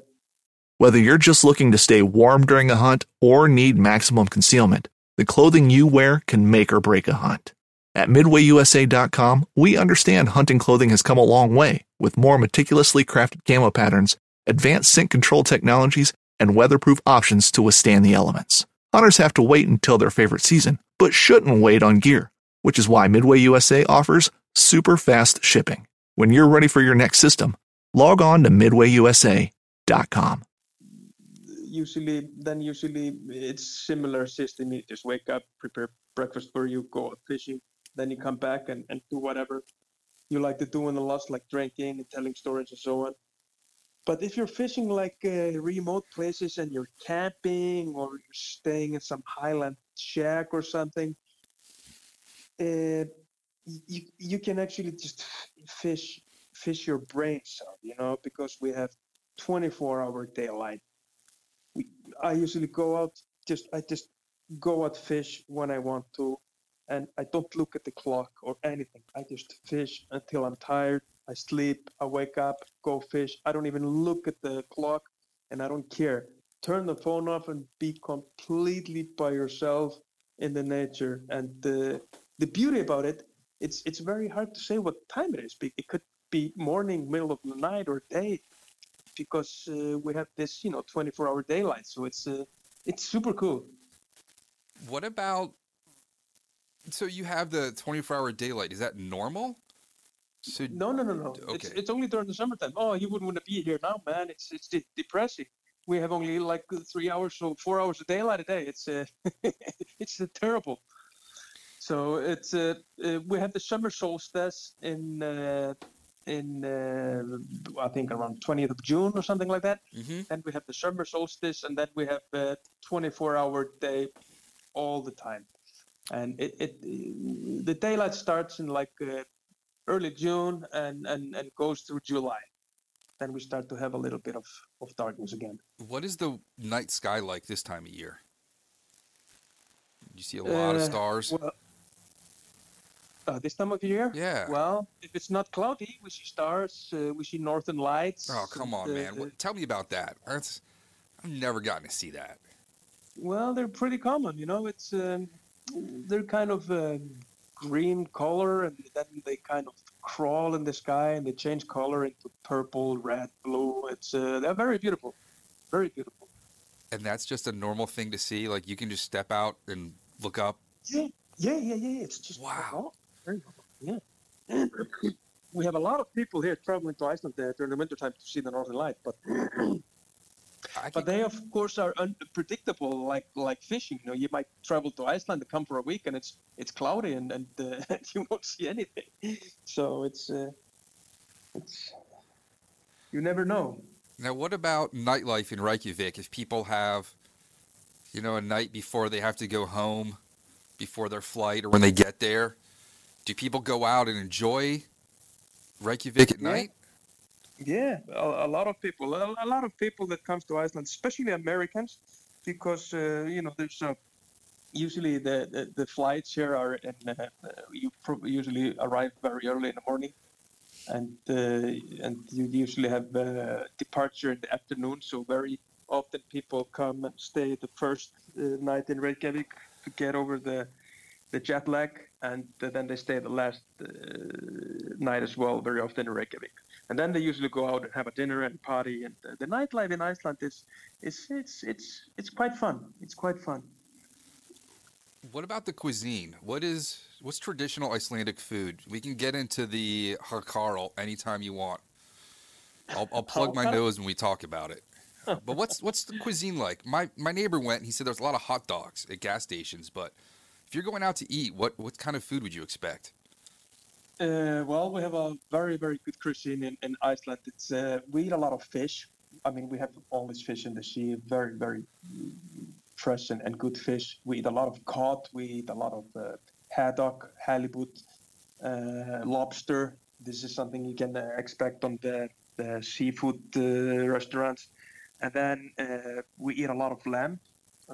Whether you're just looking to stay warm during a hunt or need maximum concealment, the clothing you wear can make or break a hunt. At MidwayUSA.com, we understand hunting clothing has come a long way with more meticulously crafted camo patterns, advanced scent control technologies, and weatherproof options to withstand the elements. Hunters have to wait until their favorite season, but shouldn't wait on gear, which is why Midway USA offers super fast shipping. When you're ready for your next system, log on to MidwayUSA.com. Usually, then usually it's similar system. You just wake up, prepare breakfast for you, go fishing, then you come back and, and do whatever you like to do in the lost, like drinking and telling stories and so on. But if you're fishing like uh, remote places and you're camping or you're staying in some highland shack or something, uh, you you can actually just fish fish your brains out, you know, because we have 24 hour daylight. We, I usually go out just I just go out fish when I want to, and I don't look at the clock or anything. I just fish until I'm tired. I sleep, I wake up, go fish. I don't even look at the clock, and I don't care. Turn the phone off and be completely by yourself in the nature. And the the beauty about it, it's it's very hard to say what time it is. It could be morning, middle of the night, or day, because uh, we have this, you know, 24-hour daylight. So it's uh, it's super cool. What about? So you have the 24 hour daylight. Is that normal? So No, no, no, no. It's Okay. it's only during the summertime. Oh, you wouldn't want to be here now, man. It's it's de- depressing. We have only like three hours, so four hours of daylight a day. It's uh, it's uh, terrible. So it's uh, uh, we have the summer solstice in uh, in uh, I think around 20th of June or something like that. hmm Then we have the summer solstice, and then we have uh, 24-hour day all the time. And it, it the daylight starts in like uh, early June and, and, and goes through July. Then we start to have a little bit of, of darkness again. what is the night sky like this time of year? You see a lot of Uh, stars. Well, uh, this time of year? Yeah. Well, if it's not cloudy, we see stars, uh, we see northern lights. oh come on, uh, man! What, tell me about that. That's I've never gotten to see that. Well, they're pretty common. You know, it's um, they're kind of uh, green color, and then they kind of crawl in the sky, and they change color into purple, red, blue. It's uh, they're very beautiful, very beautiful. And that's just a normal thing to see. Like you can just step out and look up. Yeah, yeah, yeah, yeah. It's just Wow. very normal. Yeah. we have a lot of people here traveling to Iceland uh, during the wintertime to see the Northern Light, but but they of course are unpredictable, like like fishing. You know, you might travel to Iceland to come for a week, and it's it's cloudy, and and uh, you won't see anything. So it's uh, it's you never know. now, what about nightlife in Reykjavik? If people have, you know, a night before they have to go home, before their flight, or when they get there, do people go out and enjoy Reykjavik at Yeah. night? Yeah, a, a lot of people, a, a lot of people that comes to Iceland, especially Americans, because uh, you know there's uh, usually the, the the flights here are in uh, you prob- usually arrive very early in the morning, and uh, and you usually have uh, departure in the afternoon. So very often people come and stay the first night in Reykjavik to get over the the jet lag, and then they stay the last night as well. Very often in Reykjavik and then they usually go out and have a dinner and party. And uh, the nightlife in Iceland is, is it's it's it's quite fun. It's quite fun. What about the cuisine? What is what's traditional Icelandic food? We can get into the hakarl anytime you want. I'll, I'll plug my nose when we talk about it. But what's what's the cuisine like? My my neighbor went. and He said there's a lot of hot dogs at gas stations. But if you're going out to eat, what what kind of food would you expect? Uh, well, we have a very very good cuisine in, in Iceland. It's uh, we eat a lot of fish. I mean, we have all this fish in the sea, very very fresh and, and good fish. We eat a lot of cod. We eat a lot of uh, haddock, halibut, uh, lobster. This is something you can uh, expect on the, the seafood uh, restaurants. And then we eat a lot of lamb.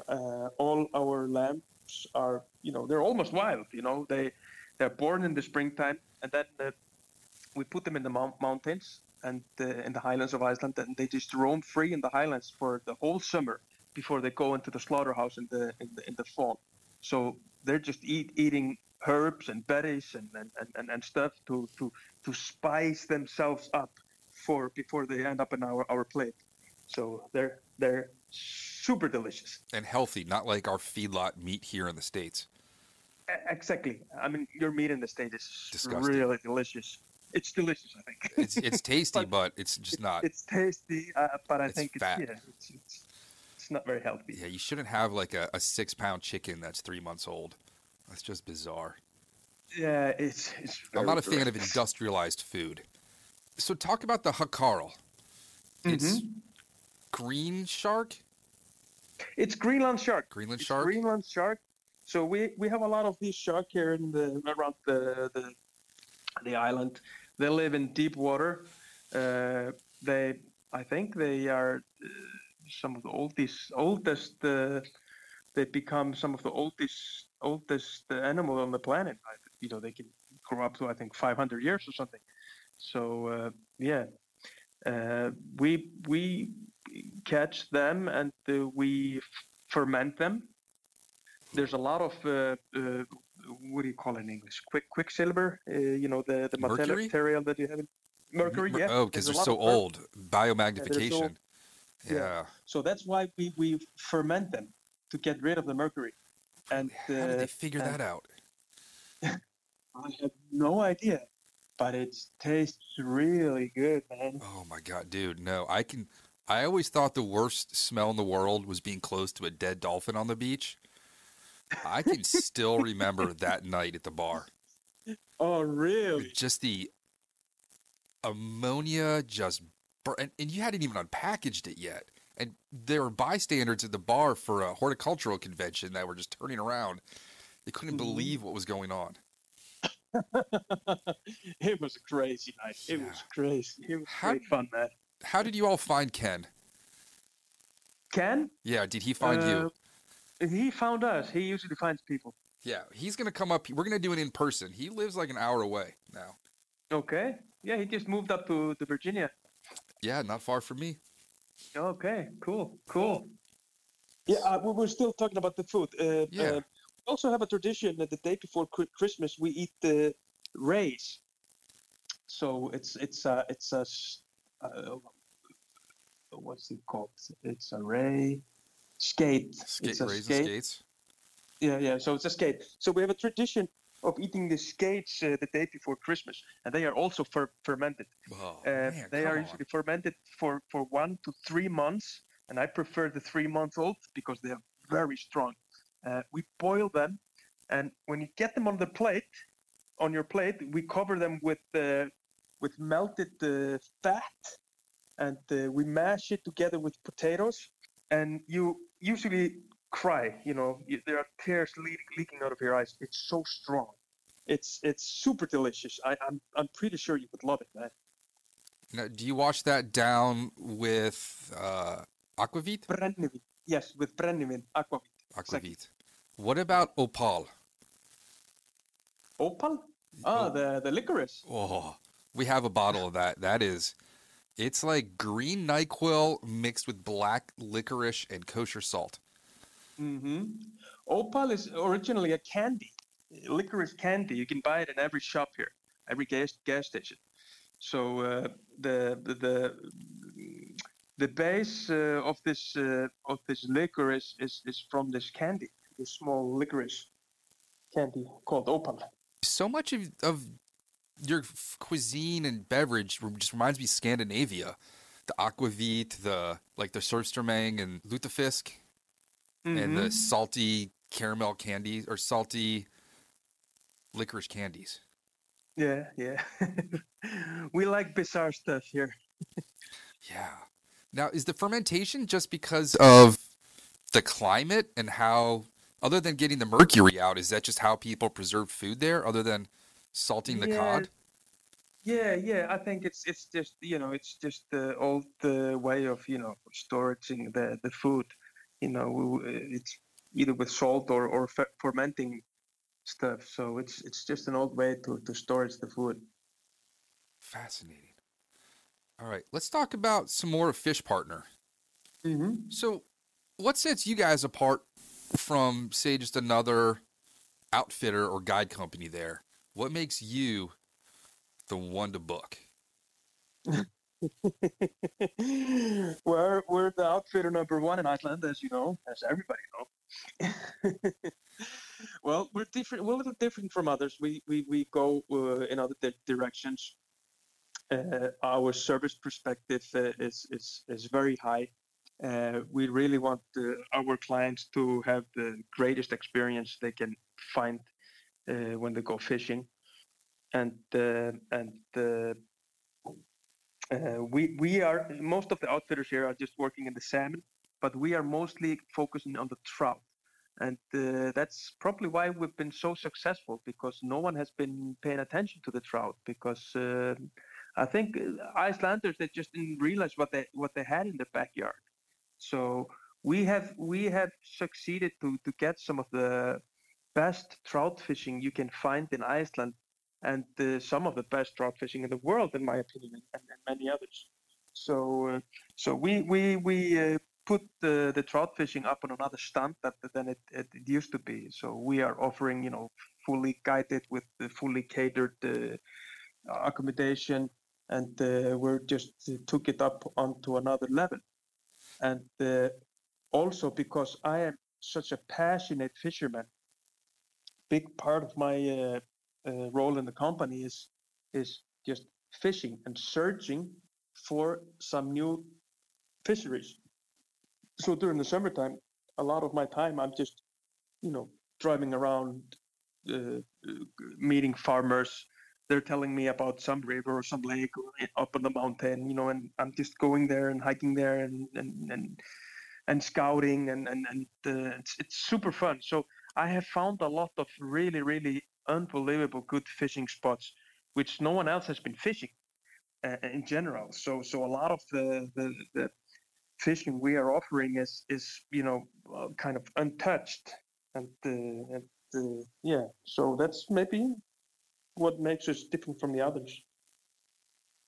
All our lambs are, you know, they're almost wild. You know, they they're born in the springtime, and then uh, we put them in the mount- mountains and uh, in the highlands of Iceland, and they just roam free in the highlands for the whole summer before they go into the slaughterhouse in the in the, in the fall. So they're just eat, eating herbs and berries and, and, and, and stuff to, to to spice themselves up for before they end up in our, our plate. So they're they're super delicious. And healthy, not like our feedlot meat here in the States. Exactly. I mean, your meat in the state is Disgusting. really delicious. It's delicious, I think. It's it's tasty, But but it's just not. It's tasty, uh, but I It's think fat. it's yeah, it's, it's it's not very healthy. Yeah, you shouldn't have like a, a six pound chicken that's three months old. That's just bizarre. Yeah, it's it's. I'm not a fan of industrialized food. So talk about the hakarl. It's Mm-hmm. green shark. It's Greenland shark. Greenland It's shark? Greenland shark. So we we have a lot of these shark here in the around the the, the island. They live in deep water. Uh, they I think they are uh, some of the oldest oldest. Uh, they become some of the oldest oldest animal on the planet. I, you know they can grow up to I think 500 years or something. So uh, yeah, uh, we we catch them and we ferment them. There's a lot of uh, uh, what do you call it in English? Quick quicksilver. Uh, you know the the Mercury? material that you have in mercury. Mer- Yeah. Oh, because they're so old. Biomagnification. yeah. Yeah. So that's why we we ferment them to get rid of the mercury. And How did uh, they figure and that out? I have no idea, but it tastes really good, man. Oh my god, dude. No, I can. I always thought the worst smell in the world was being close to a dead dolphin on the beach. I can still remember that night at the bar. Oh, really? Just the ammonia just bur- and, and you hadn't even unpackaged it yet. And there were bystanders at the bar for a horticultural convention that were just turning around. They couldn't Mm-hmm. believe what was going on. it was a crazy night. It Yeah. was crazy. It was How- great fun, man. How did you all find Ken? Ken, Yeah, did he find you? Uh, he found us. He usually finds people. Yeah, he's gonna come up. We're gonna do it in person. He lives like an hour away now. Okay. Yeah, he just moved up to, to Virginia. Yeah, not far from me. Okay, cool, cool. Yeah, uh, we we're still talking about the food. Uh, Yeah. uh, we also have a tradition that the day before Christmas we eat the rays. So it's it's uh, it's a uh, what's it called? It's a ray skate. Skate, it's a raising skate. skates. Yeah, yeah. So it's a skate. So we have a tradition of eating the skates uh, the day before Christmas, and they are also fer- fermented. Oh, Uh, man, they are on. usually fermented for, for one to three months, and I prefer the three month old because they are very strong. Uh, we boil them, and when you get them on the plate, on your plate, we cover them with uh, with melted uh, fat, and uh, we mash it together with potatoes, and you usually cry. You know, there are tears le- leaking out of your eyes. It's so strong. It's it's super delicious. I, I'm I'm pretty sure you would love it, man. Now, do you wash that down with uh, aquavit? Brennivin. Yes, with brennivin, aquavit. Aquavit. What about opal? Opal? Ah, the, the licorice. Oh, we have a bottle of that. That is, it's like green Nyquil mixed with black licorice and kosher salt. Mm-hmm. Opal is originally a candy, licorice candy. You can buy it in every shop here, every gas gas station. So uh, the, the the base uh, of this uh, of this licorice is is from this candy, this small licorice candy called opal. So much of, of your f- cuisine and beverage just reminds me of Scandinavia. The aquavit, the like the surströmming and lutefisk, and the mm-hmm. salty caramel candies or salty licorice candies. Yeah, yeah. we like bizarre stuff here. Yeah. Now, is the fermentation just because of the climate and how, other than getting the mercury out, is that just how people preserve food there, other than salting the Yeah, cod? Yeah, yeah. I think it's it's just you know it's just the old uh, way of you know storing the the food. You know, it's either with salt or or fe- fermenting stuff. So it's it's just an old way to to store the food. Fascinating. All right, let's talk about some more of Fish Partner. Mm-hmm. So, what sets you guys apart from, say, just another outfitter or guide company there? What makes you the one to book? we're we're the outfitter number one in Iceland, as you know, as everybody knows. well, we're different. We're a little different from others. We we we go uh, in other di- directions. Uh, our service perspective uh, is is is very high. Uh, we really want uh, our clients to have the greatest experience they can find when they go fishing, and uh, and uh, uh, we we are most of the outfitters here are just working in the salmon, but we are mostly focusing on the trout, and uh, that's probably why we've been so successful because no one has been paying attention to the trout because uh, I think uh, Icelanders they just didn't realize what they what they had in their backyard. So we have we have succeeded to to get some of the best trout fishing you can find in Iceland and uh, some of the best trout fishing in the world, in my opinion, and, and many others. So, uh, so we we we uh, put the, the trout fishing up on another stand that, than it, it, it used to be. So we are offering, you know, fully guided with the fully catered uh, accommodation, and uh, we're just uh, took it up onto another level. And also because I am such a passionate fisherman, big part of my uh, uh, role in the company is is just fishing and searching for some new fisheries. So during the summertime, a lot of my time I'm just, you know, driving around, uh, meeting farmers. They're telling me about some river or some lake or up on the mountain, you know, and I'm just going there and hiking there and and and, and scouting and and and uh, it's it's super fun. So I have found a lot of really really unbelievable good fishing spots, which no one else has been fishing uh, in general. So so a lot of the the, the fishing we are offering is is you know uh, kind of untouched and uh, and uh, yeah. So that's maybe what makes us different from the others.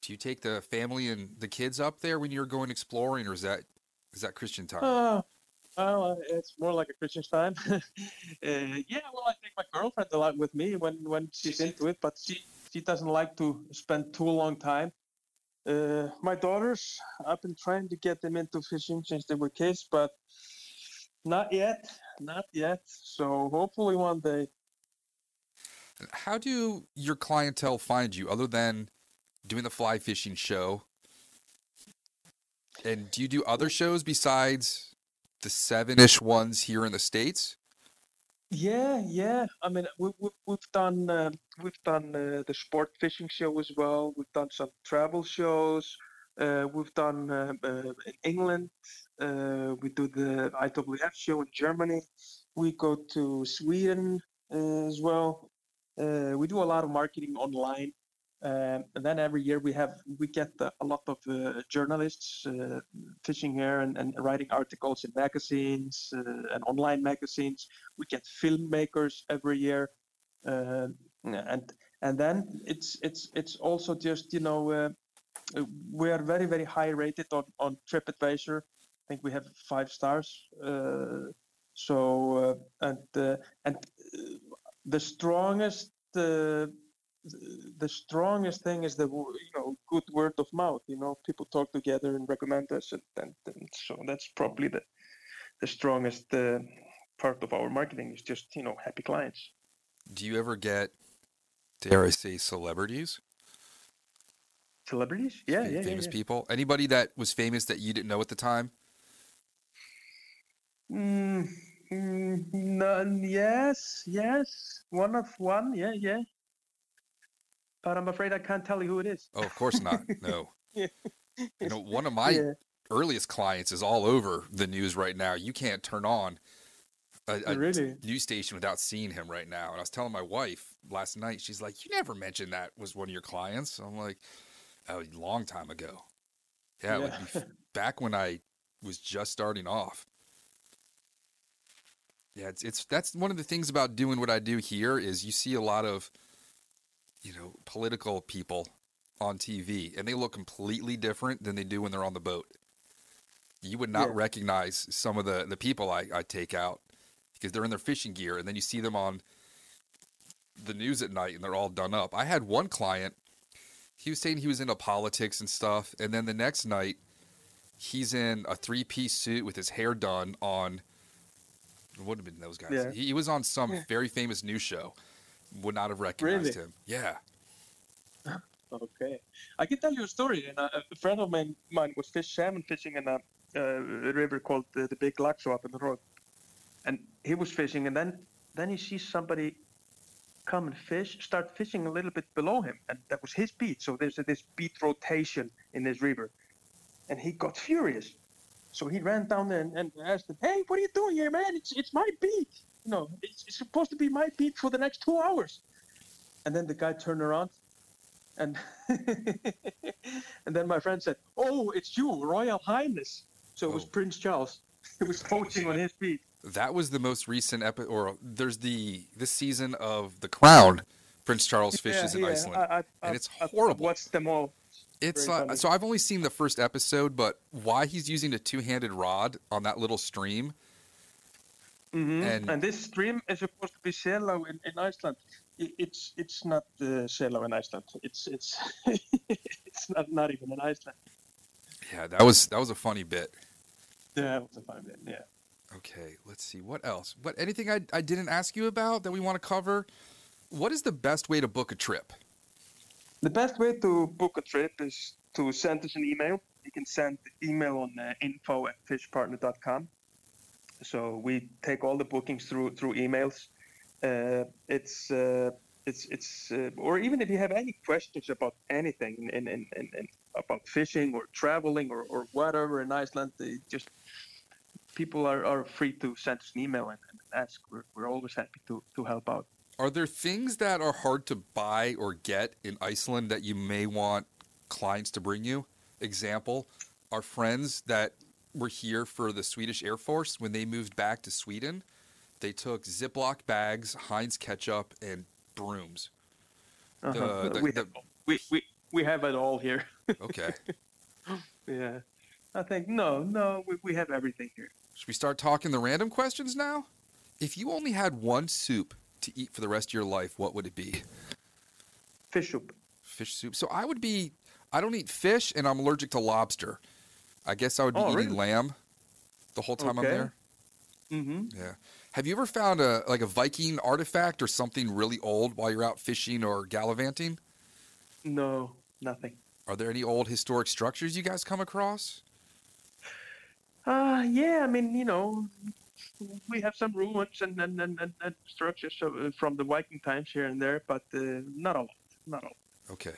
Do you take the family and the kids up there when you're going exploring, or is that is that Christian time? Well, uh, it's more like a Christmas time. uh, yeah, well, I take my girlfriend a lot with me when when she's into it, but she she doesn't like to spend too long time. Uh, my daughters, I've been trying to get them into fishing since they were kids, but not yet, not yet. So hopefully one day. How do your clientele find you other than doing the fly fishing show? And do you do other shows besides the seven ish ones here in the States? Yeah, yeah. I mean, we, we, we've done uh, we've done uh, the sport fishing show as well. We've done some travel shows. Uh, we've done uh, uh, in England. Uh, we do the IWF show in Germany. We go to Sweden uh, as well. We do a lot of marketing online. Um, and then every year we have we get uh, a lot of uh, journalists uh, fishing here and, and writing articles in magazines uh, and online magazines. We get filmmakers every year, uh, and and then it's it's it's also just you know uh, we are very very high rated on on TripAdvisor. I think we have five stars. Uh, so and and the strongest. The strongest thing is the you know good word of mouth you know people talk together and recommend us and, and, and so that's probably the the strongest uh, part of our marketing is just you know happy clients Do you ever get, dare I say, celebrities? celebrities yeah yeah, yeah, famous yeah. people? Anybody that was famous that you didn't know at the time? Mm, mm, none, yes yes one of one yeah yeah but i'm afraid i can't tell you who it is Oh, of course not. No. Yeah. You know, one of my Yeah. earliest clients is all over the news right now. You can't turn on a, a Really? news station without seeing him right now. And I was telling my wife last night, she's like, "You never mentioned that was one of your clients." I'm like, "Oh, a long time ago." Yeah, it would be f- back when I was just starting off. Yeah, it's it's that's one of the things about doing what I do here is you see a lot of you know political people on TV, and they look completely different than they do when they're on the boat. You would not Yeah. recognize some of the the people I, I take out because they're in their fishing gear, and then you see them on the news at night, and they're all done up. I had one client. He was saying he was into politics and stuff, and then the next night, he's in a three piece suit with his hair done on. What would have been those guys? Yeah. He, he was on some very famous news show. Would not have recognized Really? him. Yeah. Okay, I can tell you a story. And a, a friend of mine, mine was fish salmon fishing in a, uh, river called the, the Big Laxo up in the road, and he was fishing, and then then he sees somebody come and fish, start fishing a little bit below him, and that was his beat. So there's a, this beat rotation in this river, and he got furious. So he ran down there and, and asked him, "Hey, what are you doing here, man? It's it's my beat. You know, it's, it's supposed to be my beat for the next two hours." And then the guy turned around and and then my friend said, "Oh, it's you, Royal Highness." So it was Oh. Prince Charles. It was poaching on his feet. That was the most recent episode, or there's the this season of The Crown. Prince Charles fishes in Iceland, I, I, and it's I've horrible. watched them all. It's uh, so I've only seen the first episode, but why he's using a two-handed rod on that little stream? Mhm. And- And, this stream is supposed to be Selá in, in Iceland. It's it's not uh, Selá in Iceland. It's it's it's not not even in Iceland. Yeah, that was that was a funny bit. Yeah, it was a fun bit, yeah. Okay, let's see what else. What anything I I didn't ask you about that we want to cover? What is the best way to book a trip? The best way to book a trip is to send us an email. You can send the email on uh, info at fishpartner.com. So we take all the bookings through through emails. Uh, it's uh, it's it's uh, or even if you have any questions about anything in, in, in, about fishing or traveling or, or whatever in Iceland, they just people are, are free to send us an email and, and ask. We're, we're always happy to, to help out. Are there things that are hard to buy or get in Iceland that you may want clients to bring you? Example, our friends that were here for the Swedish Air Force, when they moved back to Sweden, they took Ziploc bags, Heinz ketchup, and brooms. Uh-huh. the- we, the- have, we, we, we have it all here. Okay. Yeah. I think no, no, we, we have everything here. Should we start talking the random questions now? If you only had one soup to eat for the rest of your life, what would it be? Fish soup. Fish soup. So I would be. I don't eat fish, and I'm allergic to lobster. I guess I would be Oh, eating really? lamb the whole time I'm there. Mm-hmm. Yeah. Have you ever found a like a Viking artifact or something really old while you're out fishing or gallivanting? No, nothing. Are there any old historic structures you guys come across? Uh yeah, I mean, you know, we have some ruins and and, and, and, structures from the Viking times here and there, but uh, not a lot. Not a lot. Okay.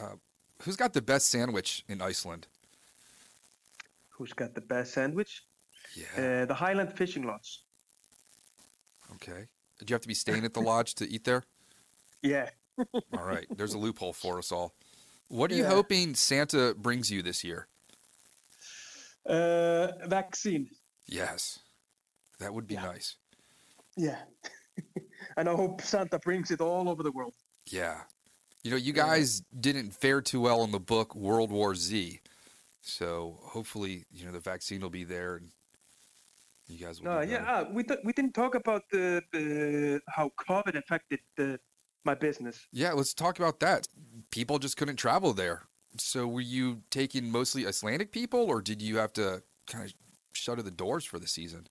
Uh, who's got the best sandwich in Iceland? Who's got the best sandwich? Yeah. Uh, the Highland Fishing Lodge. Okay. Did you have to be staying at the lodge to eat there? Yeah. All right. There's a loophole for us all. What are you hoping Santa brings you this year? Uh, vaccine. Yes. That would be Yeah. nice. Yeah. and I hope Santa brings it all over the world. Yeah. You know, you Yeah. guys didn't fare too well in the book World War Z. So hopefully, you know, the vaccine will be there and you guys will be yeah, uh, we, th- we didn't talk about the, the how COVID affected the, my business. Yeah, let's talk about that. People just couldn't travel there. So were you taking mostly Icelandic people or did you have to kind of shutter the doors for the season?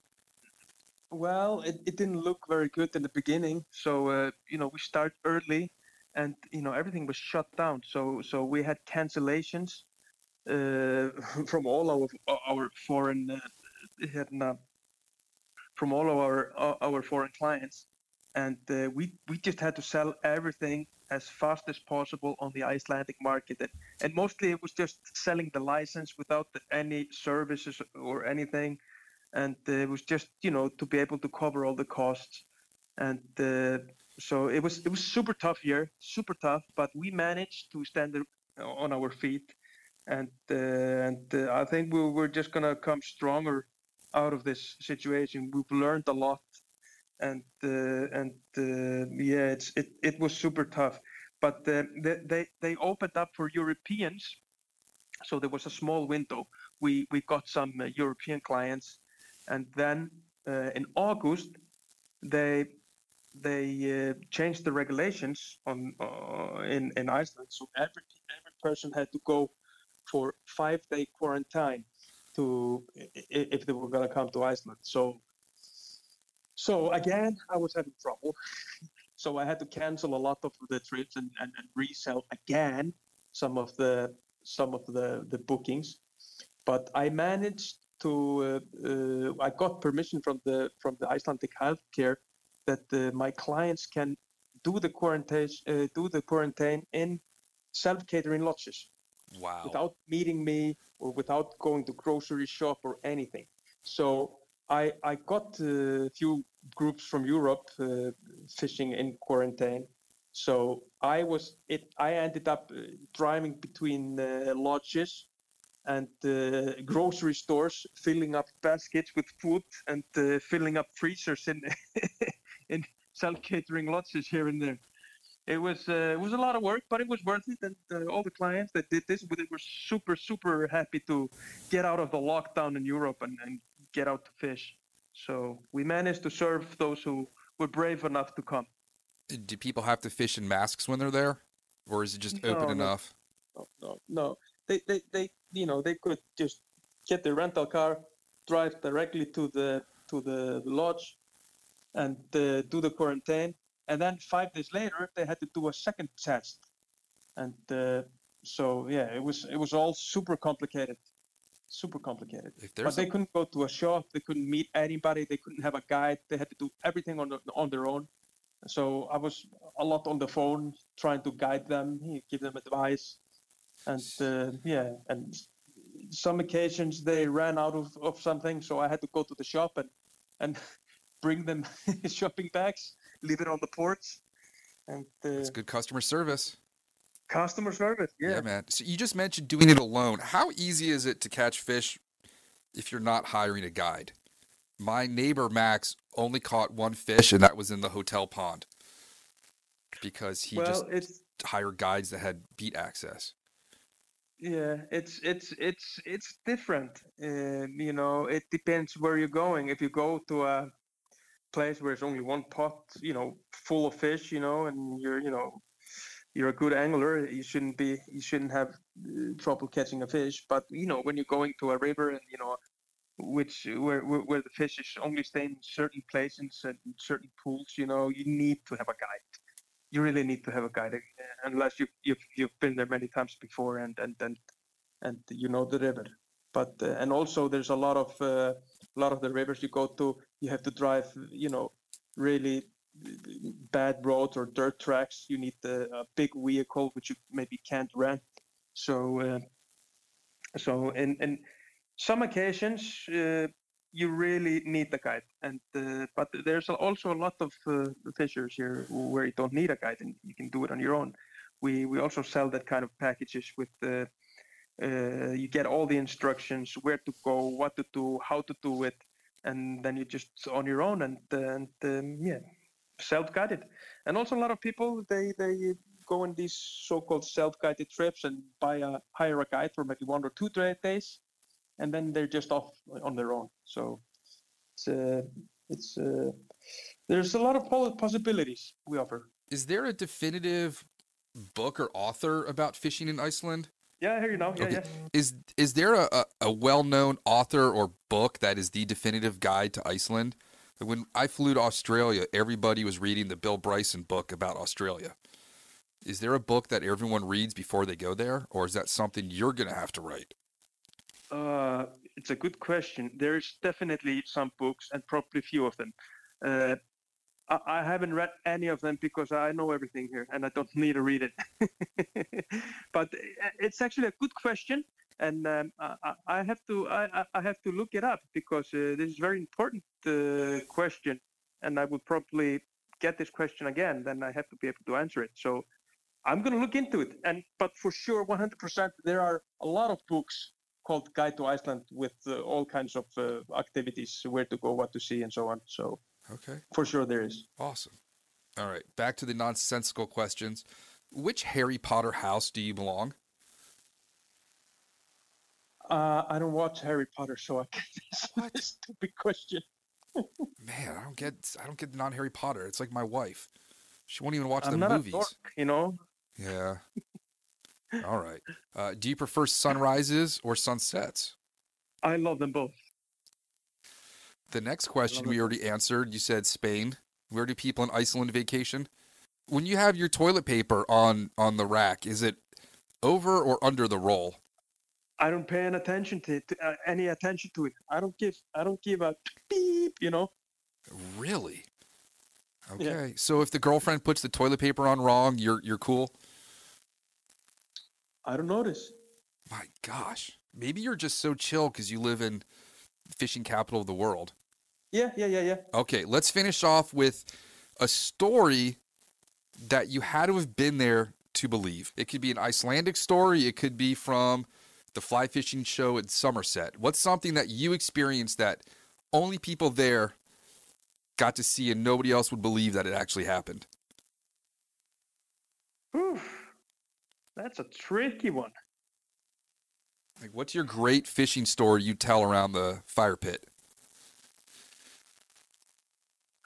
Well, it, it didn't look very good in the beginning, so uh, you know we start early, and you know everything was shut down. So so we had cancellations from all our our foreign uh, uh, from all of our our- our foreign clients, and uh, we we just had to sell everything as fast as possible on the Icelandic market, and, and mostly it was just selling the license without any services or anything. And uh, it was just you know to be able to cover all the costs. And uh, so it was it was super tough year super tough but we managed to stand uh, on our feet and uh, and uh, I think we we're just gonna come stronger out of this situation we've learned a lot and uh, and yeah it's it, it was super tough but they, they they opened up for Europeans, so there was a small window. We we got some European clients, and then in August they they uh, changed the regulations on uh, in in Iceland. So every every person had to go for five day quarantine to if they were gonna come to Iceland. So so again, I was having trouble. so I had to cancel a lot of the trips and, and, and resell again some of the some of the, the bookings. But I managed to uh, uh, I got permission from the from the Icelandic healthcare that uh, my clients can do the quarantine uh, do the quarantine in self catering lodges. Wow. Without meeting me or without going to grocery shop or anything. So I, I got a few groups from Europe uh, fishing in quarantine. So I was it. I ended up uh, driving between uh, lodges and uh, grocery stores, filling up baskets with food and uh, filling up freezers in in self catering lodges here and there. It was uh, it was a lot of work, but it was worth it. And all the clients that did this it were super super happy to get out of the lockdown in Europe and, and get out to fish. So we managed to serve those who were brave enough to come. Do people have to fish in masks when they're there, or is it just open no, enough? No, no, no. They, they, they, you know, they could just get their rental car, drive directly to the to the lodge, and uh, do the quarantine. And then five days later, they had to do a second test. And uh, so, yeah, it was it was all super complicated super complicated. But they a... couldn't go to a shop, they couldn't meet anybody, they couldn't have a guide, they had to do everything on the, on their own. So I was a lot on the phone trying to guide them, give them advice, and uh, yeah, and some occasions they ran out of, of something, so I had to go to the shop and and bring them shopping bags, leave it on the porch, and uh, it's good customer service. Customer service, yeah. Yeah, man. So you just mentioned doing it alone. How easy is it to catch fish if you're not hiring a guide? My neighbor Max only caught one fish, and that was in the hotel pond because he well, just hired guides that had beat access. Yeah, it's it's it's it's different. Uh, you know, it depends where you're going. If you go to a place where it's only one pot, you know, full of fish, you know, and you're you know you're a good angler, you shouldn't be you shouldn't have uh, trouble catching a fish. But you know when you're going to a river and you know which where where, the fish is only staying in certain places and certain pools, you know you need to have a guide. You really need to have a guide uh, unless you you've you've been there many times before and and and and you know the river. But uh, and also there's a lot of uh, a lot of the rivers you go to, you have to drive, you know, really bad roads or dirt tracks, you need a, a big vehicle which you maybe can't rent. So, uh, so in, in some occasions, uh, you really need a guide. And uh, but there's also a lot of uh, fishers here where you don't need a guide and you can do it on your own. We we also sell that kind of packages with the. Uh, you get all the instructions where to go, what to do, how to do it, and then you just on your own and and um, yeah self-guided. And also a lot of people they they go on these so-called self-guided trips and buy a hire a guide for maybe one or two days and then they're just off on their own. So it's uh, it's uh, there's a lot of possibilities we offer. Is there a definitive book or author about fishing in iceland yeah, I hear you now. Yeah, okay. yeah. Is is there a, a, well known author or book that is the definitive guide to Iceland? When I flew to Australia, everybody was reading the Bill Bryson book about Australia. Is there a book that everyone reads before they go there, or is that something you're going to have to write? Uh, it's a good question. There's definitely some books, and probably a few of them. Uh, I, haven't read any of them because I know everything here, and I don't need to read it. but uh, it's actually a good question, and um, I, I, have to I, I, have to look it up because uh, this is very important uh, question, and I would probably get this question again. Then I have to be able to answer it. So I'm going to look into it. And but for sure, 100%, there are a lot of books called Guide to Iceland with uh, all kinds of uh, activities, where to go, what to see, and so on. So okay, for sure there is. Awesome. All right, back to the nonsensical questions. which Harry Potter house do you belong? Uh, I don't watch Harry Potter, so I can't answer this stupid question. Man, I don't get I don't get non Harry Potter. It's like my wife. She won't even watch I'm the movies. dork, you know. Yeah. All right. Uh, do you prefer sunrises or sunsets? I love them both. The next question we already answered. You said Spain. Where do people in Iceland vacation? When you have your toilet paper on on the rack, is it over or under the roll? I don't pay any attention to it, uh, any attention to it. I don't give. I don't give a beep. You know. Really? Yeah. Okay. So if the girlfriend puts the toilet paper on wrong, you're you're cool. I don't notice. My gosh. Maybe you're just so chill because you live in fishing capital of the world. Yeah, yeah, yeah, yeah. Okay, let's finish off with a story that you had to have been there to believe. It could be an Icelandic story, it could be from the fly fishing show at Somerset. What's something that you experienced that only people there got to see and nobody else would believe that it actually happened? Whew. That's a tricky one. Like what's your great fishing story you tell around the fire pit?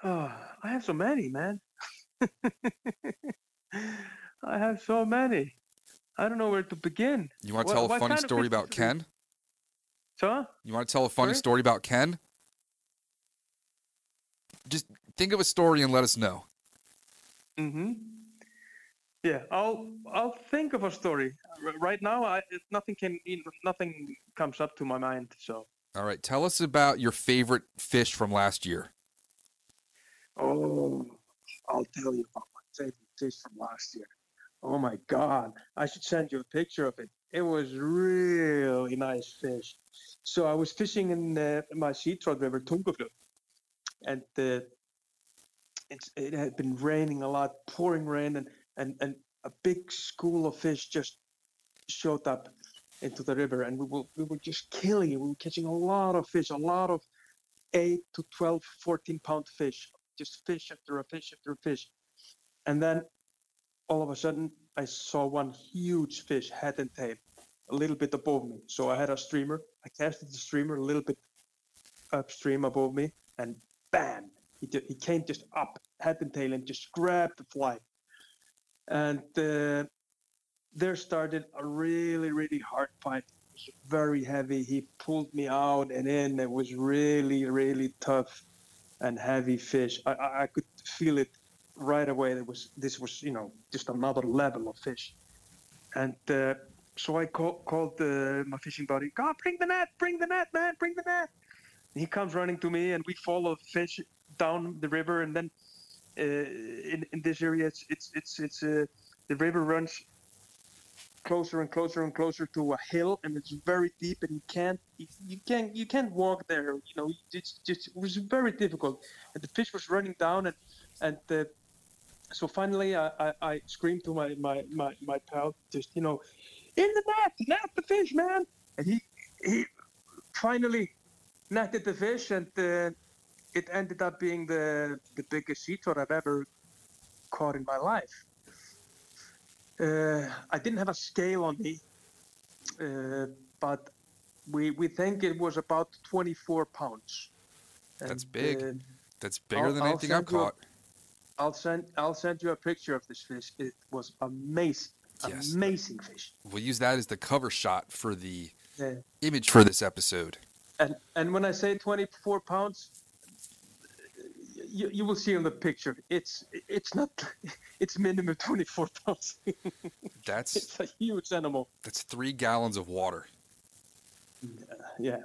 Oh, I have so many, man. I have so many. I don't know where to begin. You want to What- tell a funny story about? Ken? So, You want to tell a funny Sorry? story about Ken? Just think of a story and let us know. mm-hmm. Yeah, I'll I'll think of a story. R- right now, I nothing can nothing comes up to my mind. So, All right, tell us about your favorite fish from last year. Oh, I'll tell you about my favorite fish from last year. Oh my God, I should send you a picture of it. It was really nice fish. So I was fishing in uh, my sea trout river, Tungufljót, and it had been raining a lot, pouring rain, and and and a big school of fish just showed up into the river, and we were we were just killing it. We were catching a lot of fish, a lot of eight to 12, 14 pound fish, just fish after a fish after a fish, and then all of a sudden I saw one huge fish, head and tail, a little bit above me. So I had a streamer. I casted the streamer a little bit upstream above me, and bam! He, he came just up, head and tail, and just grabbed the fly. And uh, there started a really, really hard fight. It was very heavy. He pulled me out and in. It was really, really tough and heavy fish. I, I, I could feel it right away. That was this was you know just another level of fish. And uh, so I call, called uh, my fishing buddy. God, bring the net! Bring the net, man! Bring the net! he comes running to me, and we follow fish down the river, and then uh, in in this area, it's it's it's it's uh, the river runs closer and closer and closer to a hill, and it's very deep, and you can't you, can't you can't walk there. You know, it's just it was very difficult, and the fish was running down, and and uh, so finally I, I, I screamed to my, my, my, my pal, just you know, in the net, net the fish, man, and he he finally netted the fish, and uh, it ended up being the the biggest sea trout I've ever caught in my life. Uh, I didn't have a scale on me, uh, but we we think it was about 24 pounds. That's big. uh, That's bigger I'll- than anything I've caught. I'll send I'll send you a picture of this fish. It was amazing, Yes. amazing fish. We'll use that as the cover shot for the Yeah. image for this episode. And and when I say 24 pounds, you, you will see on the picture. It's it's not. It's minimum 24 pounds. That's it's a huge animal. that's three gallons of water. Yeah.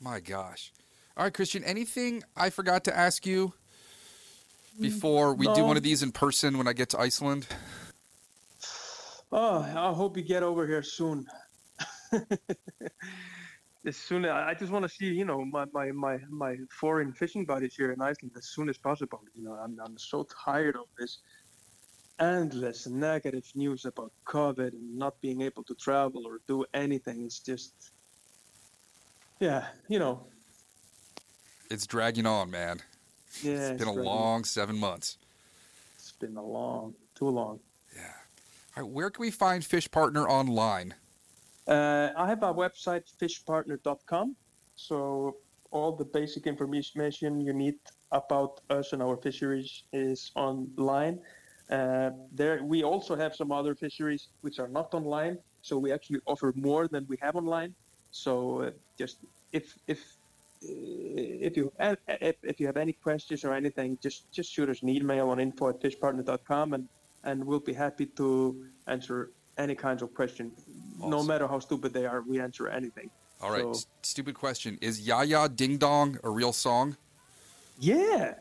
My gosh. All right, Christian. Anything I forgot to ask you mm, before we do one of these in person when I get to Iceland? Oh, I hope you get over here soon. as soon I I just want to see, you know, my, my, my, my foreign fishing buddies here in Iceland as soon as possible. You know, I'm, I'm so tired of this endless negative news about COVID and not being able to travel or do anything. It's just, yeah, you know, It's dragging on, man. yeah. It's been a dragging- long seven months. It's been a long, too long. Yeah. All right, where can we find Fish Partner online? Uh, I have a website, fishpartner.com. So all the basic information you need about us and our fisheries is online. Uh, there, we also have some other fisheries which are not online. So we actually offer more than we have online. So uh, just if if uh, if you if, if you have any questions or anything, just just shoot us an email on info at fishpartner.com and and we'll be happy to answer any kinds of question. No matter how stupid they are, we answer anything. All right, So- s- stupid question. Is Jaja Ding Dong a real song? Yeah,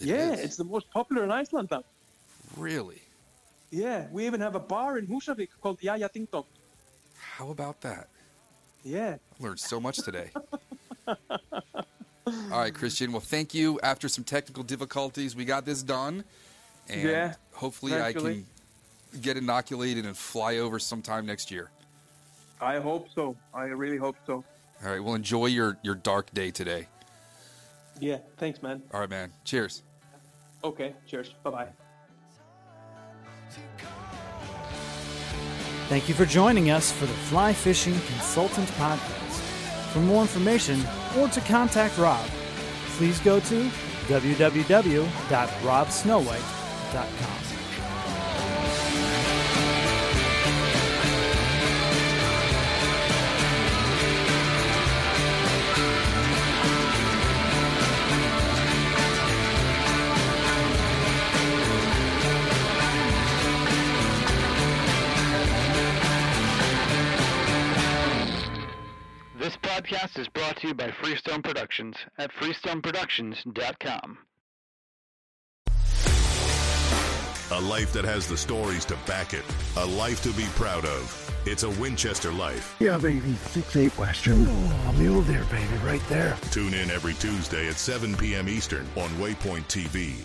It yeah, is. it's the most popular in Iceland now. Really? Yeah, we even have a bar in Húsavík called Jaja Ding Dong. How about that? Yeah, I learned so much today. All right, Christian. Well, thank you. After some technical difficulties, we got this done. And Yeah, hopefully eventually. I can get inoculated and fly over sometime next year. I hope so. I really hope so. All right, well, enjoy your, your dark day today. Yeah, thanks, man. All right, man. Cheers. Okay, cheers. Bye bye. Thank you for joining us for the Fly Fishing Consultant Podcast. For more information or to contact Rob, please go to www.robsnowhite.com. podcast is brought to you by Freestone Productions at freestoneproductions.com. A life that has the stories to back it. A life to be proud of. It's a Winchester life. Yeah, baby. Six eight Western. Oh, mule deer, baby, right there. Tune in every Tuesday at 7 p.m. Eastern on Waypoint TV.